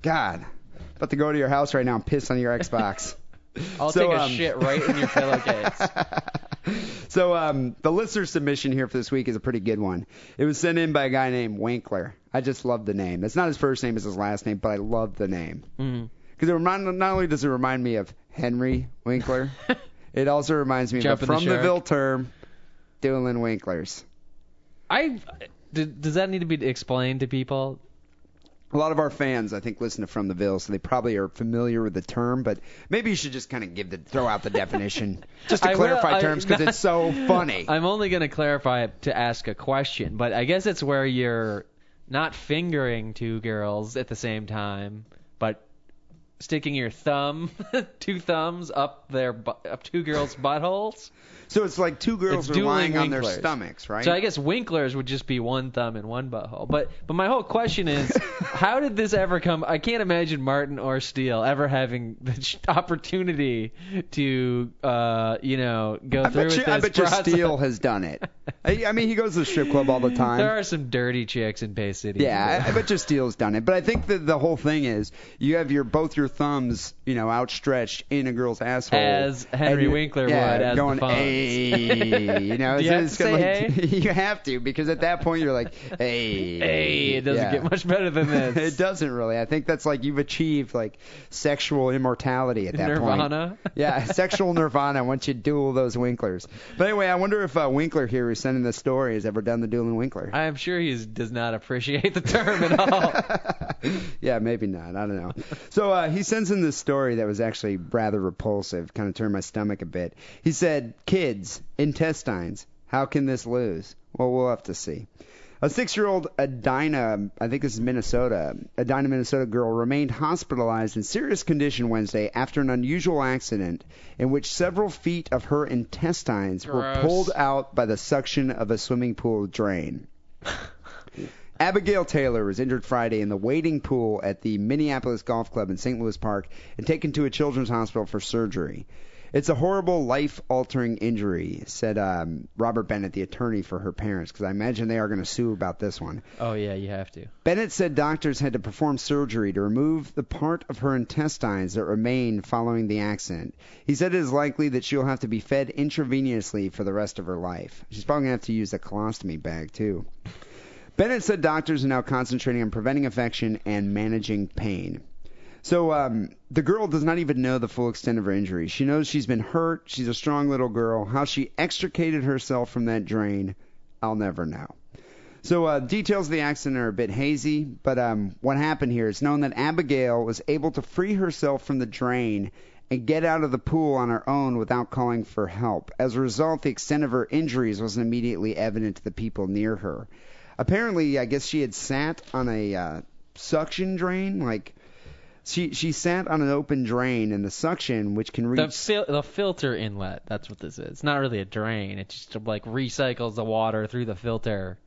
God, about to go to your house right now and piss on your Xbox. I'll So, take a um, shit right in your pillowcase. so um, the listener submission here for this week is a pretty good one. It was sent in by a guy named Winkler. I just love the name. It's not his first name; it's his last name, but I love the name Mhm. Because it remind, not only does it remind me of Henry Winkler, <laughs> it also reminds me of a the from the shark. Ville term, dueling Winklers. I does that need to be explained to people? A lot of our fans, I think, listen to From the Ville, so they probably are familiar with the term. But maybe you should just kind of give the throw out the <laughs> definition, just to I will- clarify I- terms, because it's so <laughs> funny. I'm only going to clarify it to ask a question, but I guess it's where you're not fingering two girls at the same time, sticking your thumb, <laughs> two thumbs up their bu- up two girls' buttholes. So it's like two girls It's are lying on their Winklers. stomachs, right? So I guess Winklers would just be one thumb and one butthole. But but my whole question is, <laughs> how did this ever come? I can't imagine Martin or Steele ever having <laughs> the opportunity to uh you know go I through bet you, with this I bet you process. Steele has done it. I, I mean, he goes to the strip club all the time. There are some dirty chicks in Bay City. Yeah, I, I bet you Steele's done it. But I think that the whole thing is you have your both your thumbs, you know, outstretched in a girl's asshole. As Henry and Winkler yeah, would as going, hey, you know, <laughs> you have it's to say like, <laughs> you have to because at that point you're like, hey, Hey, it doesn't Yeah. get much better than <laughs> this. it doesn't really. I think that's like you've achieved like sexual immortality at that point. Nirvana. Yeah, sexual nirvana once you duel those Winklers. But anyway, I wonder if uh, Winkler here, who's sending this story, has ever done the dueling Winkler. I'm sure he does not appreciate the term at all. yeah, maybe not. I don't know. So uh, he sends in this story that was actually rather repulsive, kind of turned my stomach a bit. He said, "Kids, intestines. How can this lose?" Well, we'll have to see. A six-year-old Edina, I think this is Minnesota, Edina, Minnesota girl remained hospitalized in serious condition Wednesday after an unusual accident in which several feet of her intestines were pulled out by the suction of a swimming pool drain. <laughs> Abigail Taylor was injured Friday in the wading pool at the Minneapolis Golf Club in St. Louis Park and taken to a children's hospital for surgery. It's a horrible, life-altering injury," said um, Robert Bennett, the attorney for her parents, because I imagine they are going to sue about this one. Oh yeah, you have to. Bennett said doctors had to perform surgery to remove the part of her intestines that remained following the accident. He said it is likely that she'll have to be fed intravenously for the rest of her life. She's probably going to have to use a colostomy bag, too. Bennett said doctors are now concentrating on preventing infection and managing pain. So um, the girl does not even know the full extent of her injury. She knows she's been hurt. She's a strong little girl. How she extricated herself from that drain, I'll never know. So uh, details of the accident are a bit hazy, but um, what happened here is known that Abigail was able to free herself from the drain and get out of the pool on her own without calling for help. As a result, the extent of her injuries wasn't immediately evident to the people near her. Apparently, I guess she had sat on a uh, suction drain, like she she sat on an open drain, and the suction, which can reach The fil- the filter inlet. That's what this is. It's not really a drain. It just like recycles the water through the filter.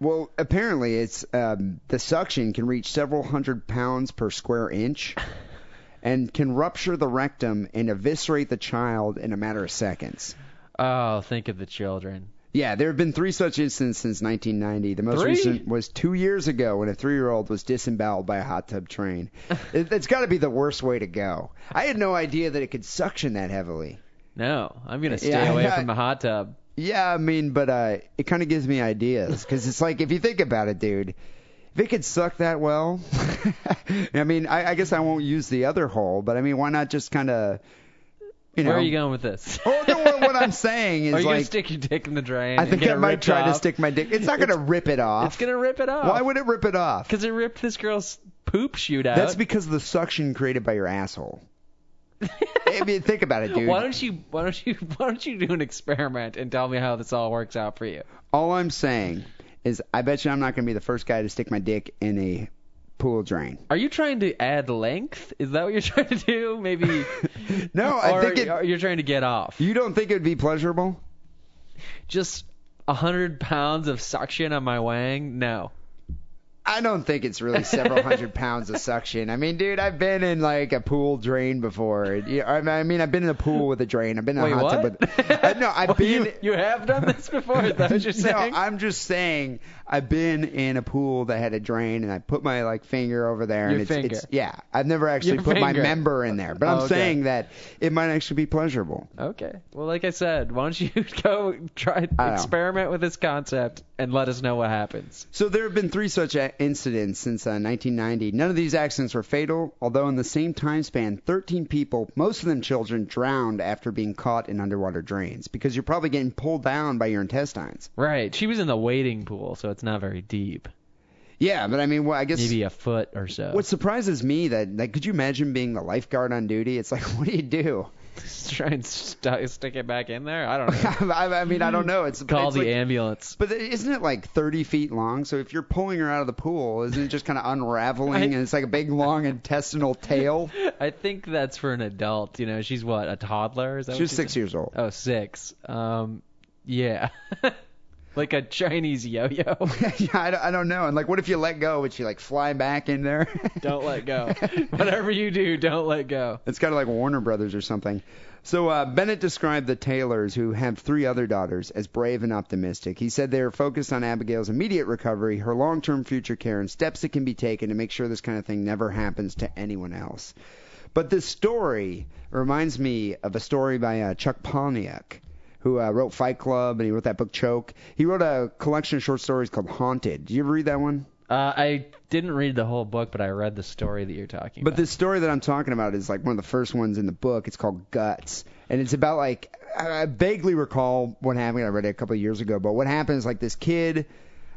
Well, apparently it's um, the suction can reach several hundred pounds per square inch, <laughs> and can rupture the rectum and eviscerate the child in a matter of seconds. Oh, think of the children. Yeah, there have been three such incidents since 1990. The most Three? recent was two years ago when a three-year-old was disemboweled by a hot tub train. <laughs> it, it's got to be the worst way to go. I had no idea that it could suction that heavily. No, I'm gonna stay Yeah, away I- from the hot tub. Yeah, I mean, but uh, it kind of gives me ideas because it's like if you think about it, dude, if it could suck that well, <laughs> I mean, I, I guess I won't use the other hole, but I mean, why not just kind of, you know? Where are you going with this? Oh, no, what, what I'm <laughs> saying is Are you gonna stick your dick in the drain? I think I might try to stick my dick. It's not gonna rip it off. It's gonna rip it off. Why would it rip it off? Because it ripped this girl's poop shoot out. That's because of the suction created by your asshole. <laughs> I mean, think about it, dude. Why don't you why don't you <laughs> why don't you do an experiment and tell me how this all works out for you? All I'm saying is, I bet you I'm not gonna be the first guy to stick my dick in a pool drain. Are you trying to add length? Is that what you're <laughs> trying to do? Maybe. <laughs> No, I think it- you're trying to get off. You don't think it would be pleasurable? Just a hundred pounds of suction on my wang? No. I don't think it's really several <laughs> hundred pounds of suction. I mean, dude, I've been in like a pool drain before. You- I mean- I mean, I've been in a pool with a drain. I've been in Wait, a hot what? tub with. I, no, I've <laughs> Well, been. you, you have done this before? Is that what you're saying? No, I'm just saying I've been in a pool that had a drain, and I put my like finger over there, Your and it's, finger. it's yeah. I've never actually Your put my member in there, but I'm Oh, okay. saying that it might actually be pleasurable. Okay. Well, like I said, why don't you <laughs> go try I know. experiment with this concept and let us know what happens. So there have been three such incidents since uh, 1990. None of these accidents were fatal, although in the same time span, 13 people, most of them children, drowned after being caught in underwater drains because you're probably getting pulled down by your intestines. Right. She was in the wading pool, so it's not very deep. Yeah, but I mean, well, I guess Maybe a foot or so. what surprises me that like, could you imagine being the lifeguard on duty? It's like, <laughs> what do you do? Try and st- stick it back in there? I don't <laughs> know. I, mean, I don't know. It's Call it's the like- ambulance. But isn't it like 30 feet long? So if you're pulling her out of the pool, isn't it just kind of unraveling I- and it's like a big long intestinal tail? <laughs> I think that's for an adult. You know, she's what, a toddler? Is that She what was six years old. Oh, six. Um, yeah. <laughs> like a Chinese yo-yo. <laughs> yeah, I don't, I don't know. And like, what if you let go? Would she like fly back in there? <laughs> don't let go. <laughs> Whatever you do, don't let go. It's kind of like Warner Brothers or something. So uh, Bennett described the Taylors, who have three other daughters, as brave and optimistic. He said they are focused on Abigail's immediate recovery, her long-term future care, and steps that can be taken to make sure this kind of thing never happens to anyone else. But this story reminds me of a story by uh, Chuck Palahniuk, who uh, wrote Fight Club and he wrote that book Choke. He wrote a collection of short stories called Haunted. Did you ever read that one? Uh, I didn't read the whole book, but I read the story that you're talking about. But the story that I'm talking about is like one of the first ones in the book. It's called Guts, and it's about like I I vaguely recall what happened. I read it a couple of years ago, but what happened is like this kid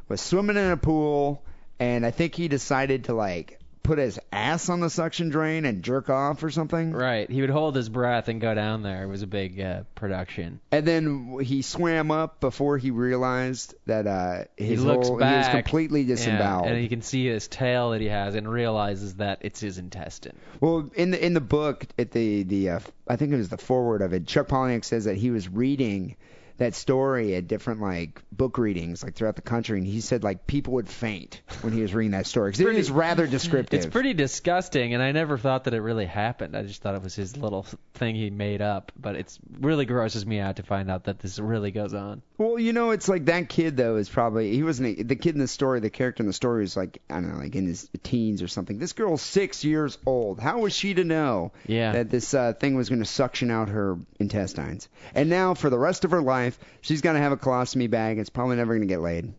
was swimming in a pool, and I think he decided to like put his ass on the suction drain and jerk off or something. Right. He would hold his breath and go down there. It was a big uh, production. And then he swam up before he realized that uh, his he looks whole, back. he was completely yeah, disemboweled. and he can see his tail that he has and realizes that it's his intestine. Well, in the in the book, at the the uh, I think it was the foreword of it, Chuck Palahniuk says that he was reading that story at different like book readings like throughout the country, and he said like people would faint when he was reading that story because it is rather <laughs> descriptive. It's pretty disgusting, and I never thought that it really happened. I just thought it was his little thing he made up. But it's really grosses me out to find out that this really goes on. Well, you know, it's like that kid though is probably he wasn't the kid in the story. The character in the story was like I don't know, like in his teens or something. This girl's six years old. How was she to know Yeah. that this uh, thing was going to suction out her intestines? And now for the rest of her life, she's going to have a colostomy bag. It's probably never going to get laid.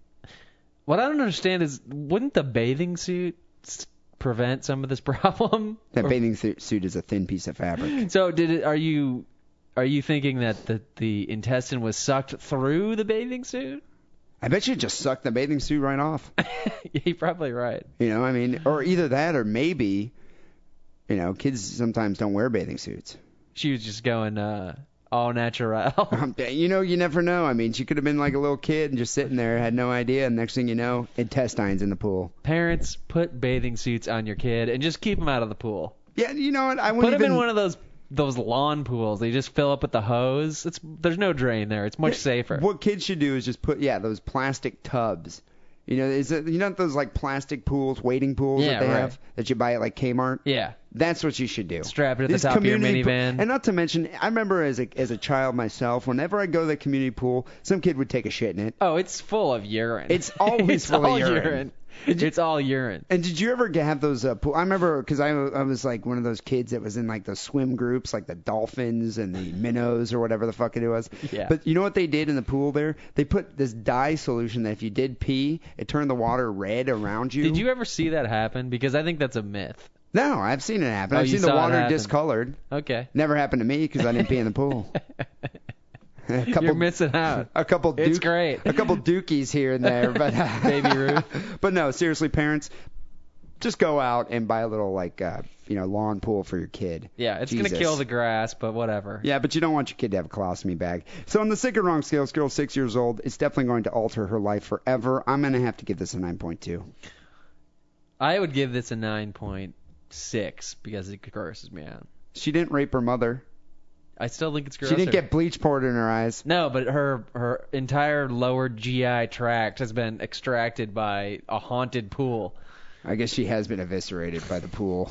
What I don't understand is, wouldn't the bathing suit s- prevent some of this <laughs> problem? That bathing su- suit is a thin piece of fabric. So did it? Are you are you thinking that the the intestine was sucked through the bathing suit? I bet you just sucked the bathing suit right off. <laughs> You're probably right. You know, I mean, or either that or maybe, you know, kids sometimes don't wear bathing suits. She was just going uh, all natural. <laughs> Um, you know, you never know. I mean, she could have been like a little kid and just sitting there, had no idea, and next thing you know, intestines in the pool. Parents, put bathing suits on your kid and just keep them out of the pool. Yeah, you know what? I Put wouldn't him even. in one of those those lawn pools. They just fill up with the hose. It's there's no drain there. It's much safer. What kids should do is just put yeah those plastic tubs. You know, is it you know those like plastic pools, waiting pools Yeah, that they right. have that you buy at like Kmart? Yeah. That's what you should do. Strap it at the These top of your community pool- minivan. and not to mention, I remember as a as a child myself, whenever I go to the community pool, some kid would take a shit in it. Oh, it's full of urine. It's always <laughs> full of all urine. Did you- It's all urine. And did you ever get- have those uh, pool? I remember because I, I was like one of those kids that was in like the swim groups, like the dolphins and the minnows or whatever the fuck it was. Yeah. But you know what they did in the pool there? They put this dye solution that if you did pee, it turned the water red around you. Did you ever see that happen? Because I think that's a myth. No, I've seen it happen. Oh, I've seen the water discolored. Okay. Never happened to me because I didn't pee in the pool. <laughs> <laughs> <laughs> a couple, You're missing out. a couple. Duke, It's great. A couple dookies here and there, but <laughs> Baby Ruth. But no, seriously, parents, just go out and buy a little like uh, you know lawn pool for your kid. Yeah, it's Jesus. gonna kill the grass, but whatever. Yeah, but you don't want your kid to have a colostomy bag. So on the sick and wrong scale, this girl's six years old. It's definitely going to alter her life forever. I'm gonna have to give this a 9.2. I would give this a 9.6 because it grosses me out. She didn't rape her mother. I still think it's gross. She didn't get bleach poured in her eyes. No, but her her entire lower GI tract has been extracted by a haunted pool. I guess she has been eviscerated by the pool.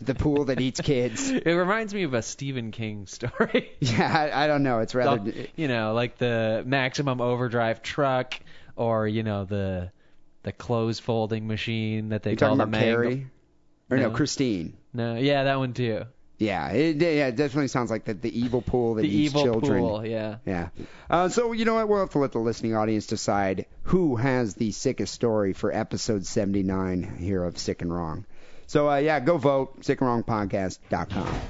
The pool that eats kids. <laughs> It reminds me of a Stephen King story. <laughs> Yeah, I, I don't know. It's rather. you know, like the maximum overdrive truck, or you know the the clothes folding machine that they You call talking the about Mangler. Carrie? Or no, No. Christine. No, yeah, that one too. Yeah, it, yeah, it definitely sounds like the, the evil pool that The eats evil children. pool, yeah. Yeah. Uh, so you know what? We'll have to let the listening audience decide who has the sickest story for episode 79 here of Sick and Wrong. So uh, yeah, go vote. SickandWrongPodcast.com.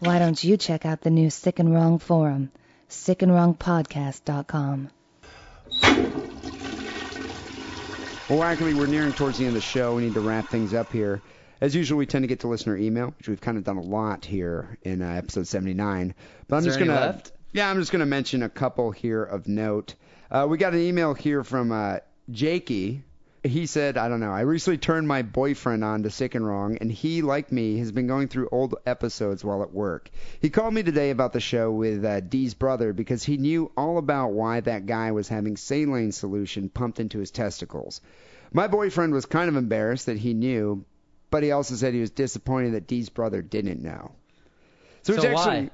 Why don't you check out the new Sick and Wrong forum, sickandwrongpodcast.com. Well, actually, we're nearing towards the end of the show. We need to wrap things up here. As usual, we tend to get to listener email, which we've kind of done a lot here in uh, episode 79. But I'm Is just gonna, yeah, I'm just gonna mention a couple here of note. Uh, we got an email here from uh, Jakey. He said, I don't know, I recently turned my boyfriend on to Sick and Wrong, and he, like me, has been going through old episodes while at work. He called me today about the show with uh, Dee's brother because he knew all about why that guy was having saline solution pumped into his testicles. My boyfriend was kind of embarrassed that he knew, but he also said he was disappointed that Dee's brother didn't know. So, it's So actually,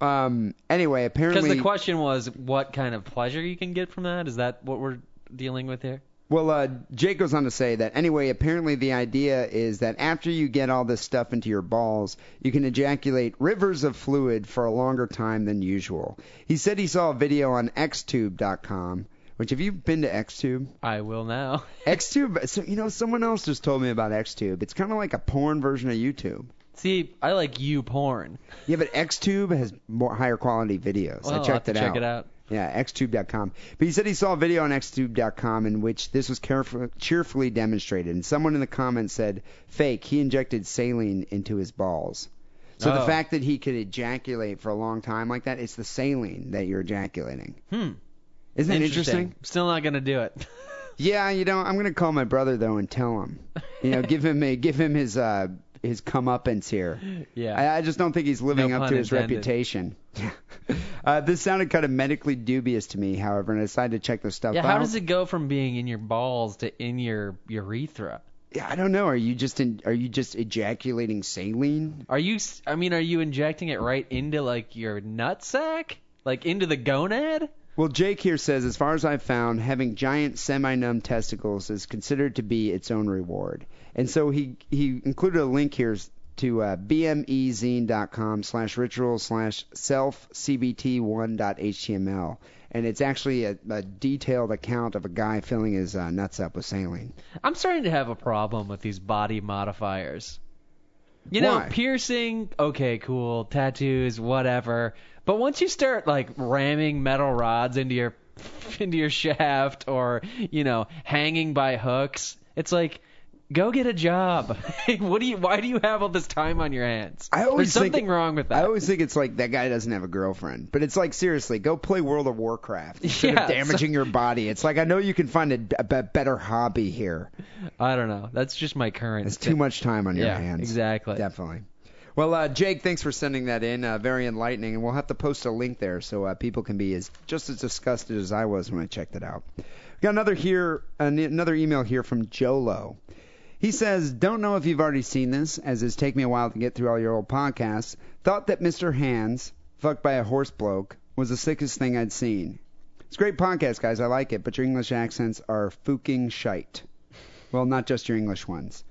um, anyway, apparently, Because the question was, what kind of pleasure you can get from that? Is that what we're dealing with here? Well, uh, Jake goes on to say that anyway, apparently the idea is that after you get all this stuff into your balls, you can ejaculate rivers of fluid for a longer time than usual. He said he saw a video on xtube.com, which have you been to xtube? I will now. <laughs> xtube, so you know, someone else just told me about xtube. It's kind of like a porn version of YouTube. See, I like you porn. Yeah, but xtube has more higher quality videos. Well, I I'll checked have to it check it out. Yeah, xtube.com. But he said he saw a video on xtube.com in which this was careful, cheerfully demonstrated, and someone in the comments said, "Fake. He injected saline into his balls." So the Oh. fact that he could ejaculate for a long time like that, it's the saline that you're ejaculating. Hmm. Isn't that interesting? Still not gonna do it. <laughs> Yeah, you know, I'm gonna call my brother though and tell him. You know, give him a give him his uh his comeuppance here. Yeah. I, I just don't think he's living No up to his intended. reputation. <laughs> uh, this sounded kind of medically dubious to me, however, and I decided to check this stuff yeah, out. how does it go from being in your balls to in your urethra? Yeah, I don't know. Are you just in, are you just ejaculating saline? Are you? s- I mean, are you injecting it right into like your nutsack, like into the gonad? Well, Jake here says, as far as I've found, having giant semi-numb testicles is considered to be its own reward. And so he he included a link here to uh, bmezine.com slash ritual slash self cbt1.html. And it's actually a, a detailed account of a guy filling his uh, nuts up with saline. I'm starting to have a problem with these body modifiers. You know, Why? piercing, okay, cool, tattoos, whatever. But once you start like ramming metal rods into your <laughs> into your shaft or, you know, hanging by hooks, it's like go get a job. <laughs> what do you why do you have all this time on your hands? I always There's think- something wrong with that. I always think it's like that guy doesn't have a girlfriend, but it's like seriously, go play World of Warcraft instead Yeah, of damaging your body. It's like I know you can find a, a better hobby here. I don't know. That's just my current It's too much time on your Yeah, hands. exactly. Definitely. Well, uh, Jake, thanks for sending that in. Uh, very enlightening, and we'll have to post a link there so uh, people can be as just as disgusted as I was when I checked it out. We've got another here, an- another email here from Jolo. He says, "Don't know if you've already seen this, as it's taken me a while to get through all your old podcasts. Thought that Mr. Hands, fucked by a horse bloke, was the sickest thing I'd seen. It's a great podcast, guys. I like it, but your English accents are fucking shite. Well, not just your English ones."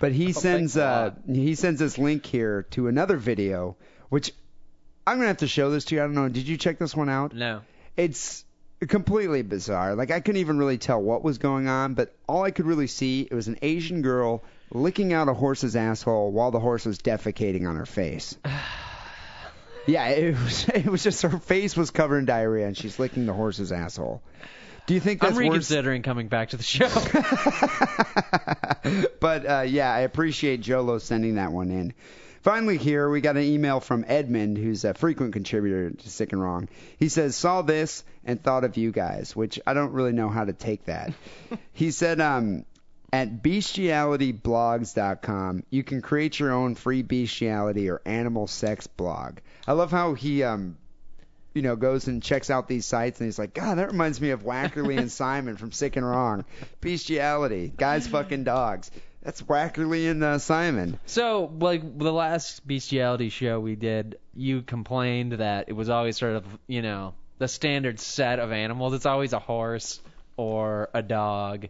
But he <laughs> sends uh, he sends this link here to another video, which I'm gonna have to show this to you. I don't know. Did you check this one out? No. It's completely bizarre. Like I couldn't even really tell what was going on, but all I could really see it was an Asian girl licking out a horse's asshole while the horse was defecating on her face. <sighs> yeah, it was <laughs> it was just her face was covered in diarrhea and she's licking the horse's asshole. Do you think that's I'm worse? reconsidering coming back to the show. <laughs> but uh, yeah, I appreciate Jolo sending that one in. Finally, here we got an email from Edmund, who's a frequent contributor to Sick and Wrong. He says, "Saw this and thought of you guys," which I don't really know how to take that. <laughs> he said, um, "At bestialityblogs.com, you can create your own free bestiality or animal sex blog." I love how he um, you know, goes and checks out these sites and he's like, God, that reminds me of Wackerly and <laughs> Simon from Sick and Wrong. Bestiality, guys fucking dogs. That's Wackerly and uh, Simon. So, like the last bestiality show we did, you complained that it was always sort of, you know, the standard set of animals. It's always a horse or a dog,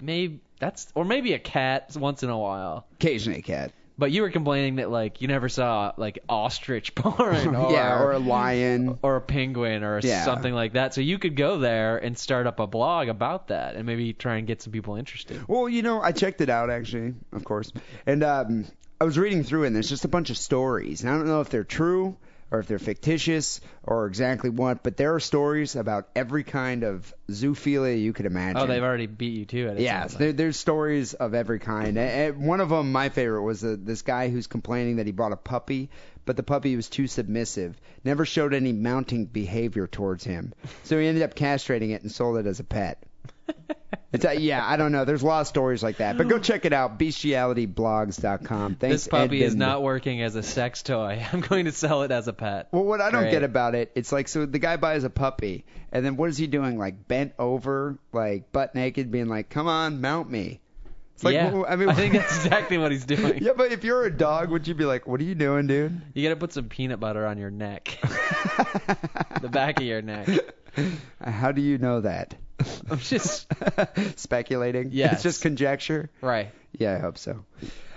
maybe that's or maybe a cat once in a while. Occasionally a cat. But you were complaining that like you never saw like ostrich <laughs> porn <laughs> or yeah, or a lion. or a penguin or Yeah. something like that. So you could go there and start up a blog about that and maybe try and get some people interested. Well, you know, I checked it out actually, of course, and um, I was reading through it, and there's just a bunch of stories, and I don't know if they're true or if they're fictitious or exactly what, but there are stories about every kind of zoophilia you could imagine. Oh, they've already beat you to it. it Yeah, like. there, there's stories of every kind. And- one of them, my favorite, was uh, this guy who's complaining that he bought a puppy, but the puppy was too submissive, never showed any mounting behavior towards him. So he ended up castrating it and sold it as a pet. <laughs> It's uh, yeah, I don't know. There's a lot of stories like that, but go check it out. Bestialityblogs.com. Thanks, this puppy is not working as a sex toy. <laughs> I'm going to sell it as a pet. Well, what I don't Great. get about it, it's like so the guy buys a puppy, and then what is he doing? Like bent over, like butt naked, being like, "Come on, mount me." It's like, yeah, well, I mean, <laughs> I think that's exactly what he's doing. yeah, but if you're a dog, would you be like, "What are you doing, dude?" You gotta put some peanut butter on your neck, the back of your neck. How do you know that? <laughs> I'm just <laughs> Speculating. Yeah, It's just conjecture. right. Yeah, I hope so.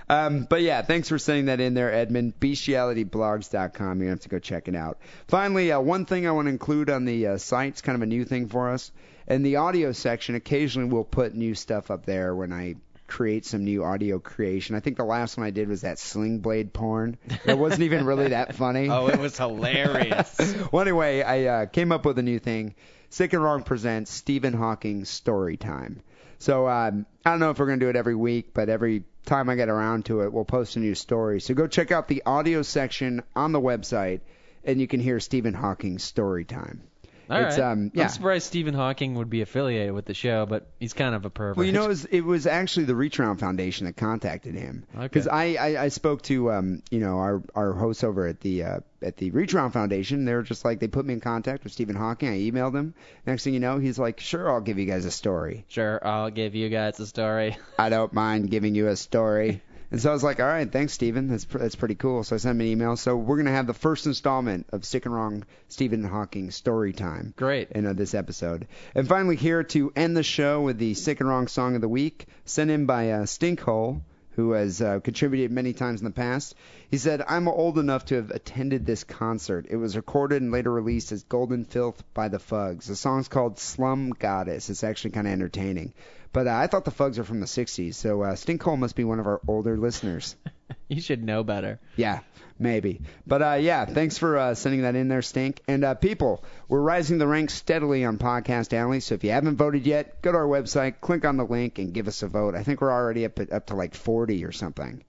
Um, but yeah, thanks for sending that in there, Edmund. Bestialityblogs.com. You have to go check it out. Finally, uh, one thing I want to include on the uh, site, it's kind of a new thing for us. In the audio section, occasionally we'll put new stuff up there when I create some new audio creation. I think the last one I did was that sling blade porn. It wasn't even really that funny. <laughs> Oh, it was hilarious. well, anyway, I uh, came up with a new thing. Sick and Wrong presents Stephen Hawking's Story Time. So um, I don't know if we're going to do it every week, but every time I get around to it, we'll post a new story. So go check out the audio section on the website, and you can hear Stephen Hawking's Story Time. All it's right. um yeah. I'm surprised Stephen Hawking would be affiliated with the show, but he's kind of a pervert. Well, you know, it was, <laughs> it was actually the Reach Around Foundation that contacted him Okay. because I, I I spoke to um you know our our hosts over at the uh, at the Reach Around Foundation. They were just like they put me in contact with Stephen Hawking. I emailed him. Next thing you know, he's like, sure, I'll give you guys a story. Sure, I'll give you guys a story. <laughs> I don't mind giving you a story. And so I was like, all right, thanks, Stephen. That's pr- that's pretty cool. So I sent him an email. So we're gonna have the first installment of Sick and Wrong Stephen Hawking story time. Great. in uh, this episode. And finally, here to end the show with the Sick and Wrong Song of the Week, sent in by uh, Stinkhole, who has uh, contributed many times in the past. He said, I'm old enough to have attended this concert. It was recorded and later released as Golden Filth by the Fugs. The song's called Slum Goddess. It's actually kind of entertaining. But uh, I thought the Fugs are from the 60s, so uh, Stinkhole must be one of our older listeners. <laughs> <laughs> You should know better. Yeah, maybe. But uh, yeah, thanks for uh, sending that in there, Stink. And uh, people, we're rising the ranks steadily on Podcast Alley. So if you haven't voted yet, go to our website, click on the link, and give us a vote. I think we're already up at, up to like 40 or something,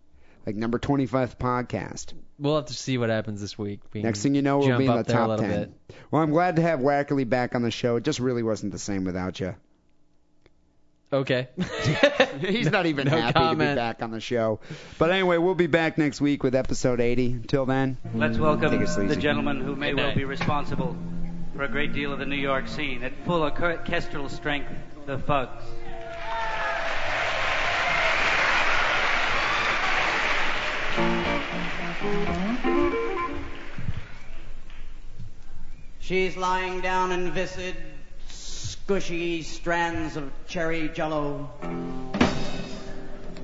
like number 25th podcast. We'll have to see what happens this week. We Next thing you know, we'll be in up the there a top 10. bit. Well, I'm glad to have Wackerly back on the show. It just really wasn't the same without you. Okay. <laughs> He's not even No happy to be back on the show. But anyway, we'll be back next week with episode 80. Until then, Let's welcome the gentleman who may well be responsible for a great deal of the New York scene at full orchestral strength, the Fugs. She's lying down in viscid, squishy strands of cherry jello.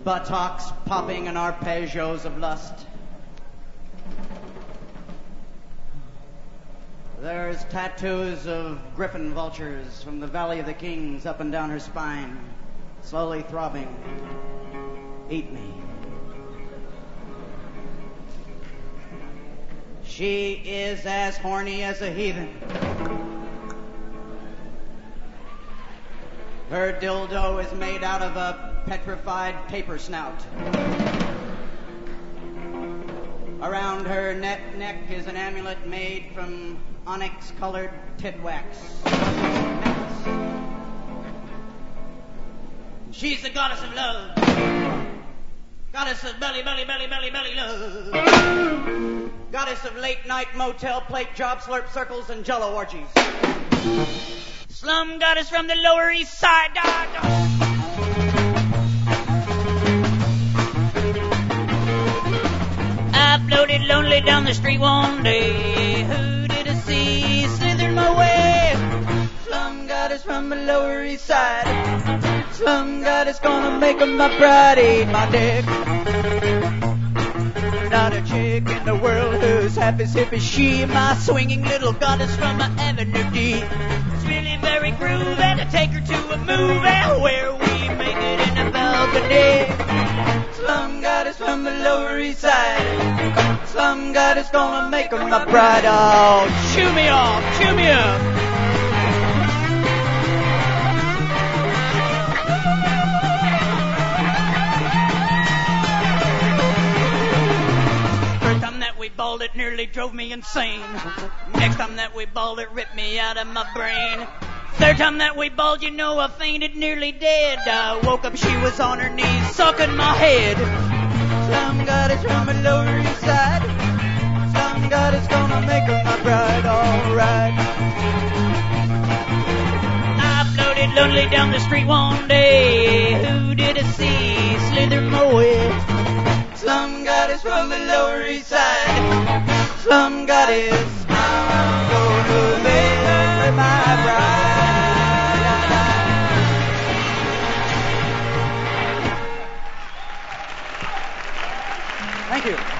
Buttocks popping in arpeggios of lust. There's tattoos of griffon vultures from the Valley of the Kings up and down her spine, slowly throbbing. Eat me. She is as horny as a heathen. Her dildo is made out of a petrified paper snout. Around her neck, neck is an amulet made from onyx colored tit wax. She's the goddess of love. Goddess of belly, belly, belly, belly, belly love. Goddess of late night motel plate job slurp circles and jello orgies. Slum goddess from the Lower East Side. Da. I floated lonely down the street one day. Who did I see slithering my way? Slum goddess from the Lower East Side. Slum goddess gonna make 'em my bride, eat my dick. Not a chick in the world who's half as hip as she, my swinging little goddess from my Avenue D. Really very groovy to take her to a movie where we make it in a balcony. Slum goddess from the Lower East Side. Slum goddess gonna make her my bride. Oh, chew me off, chew me up. Balled it nearly drove me insane. Next time that we balled it ripped me out of my brain. Third time that we balled, you know I fainted nearly dead. I woke up, she was on her knees sucking my head. Some goddess from the lower east side. Some goddess gonna make her my bride, alright. I floated lonely down the street one day. Who did I see slither my? Some got it from the Lower East Side. Some got it from gonna make her my bride. Thank you.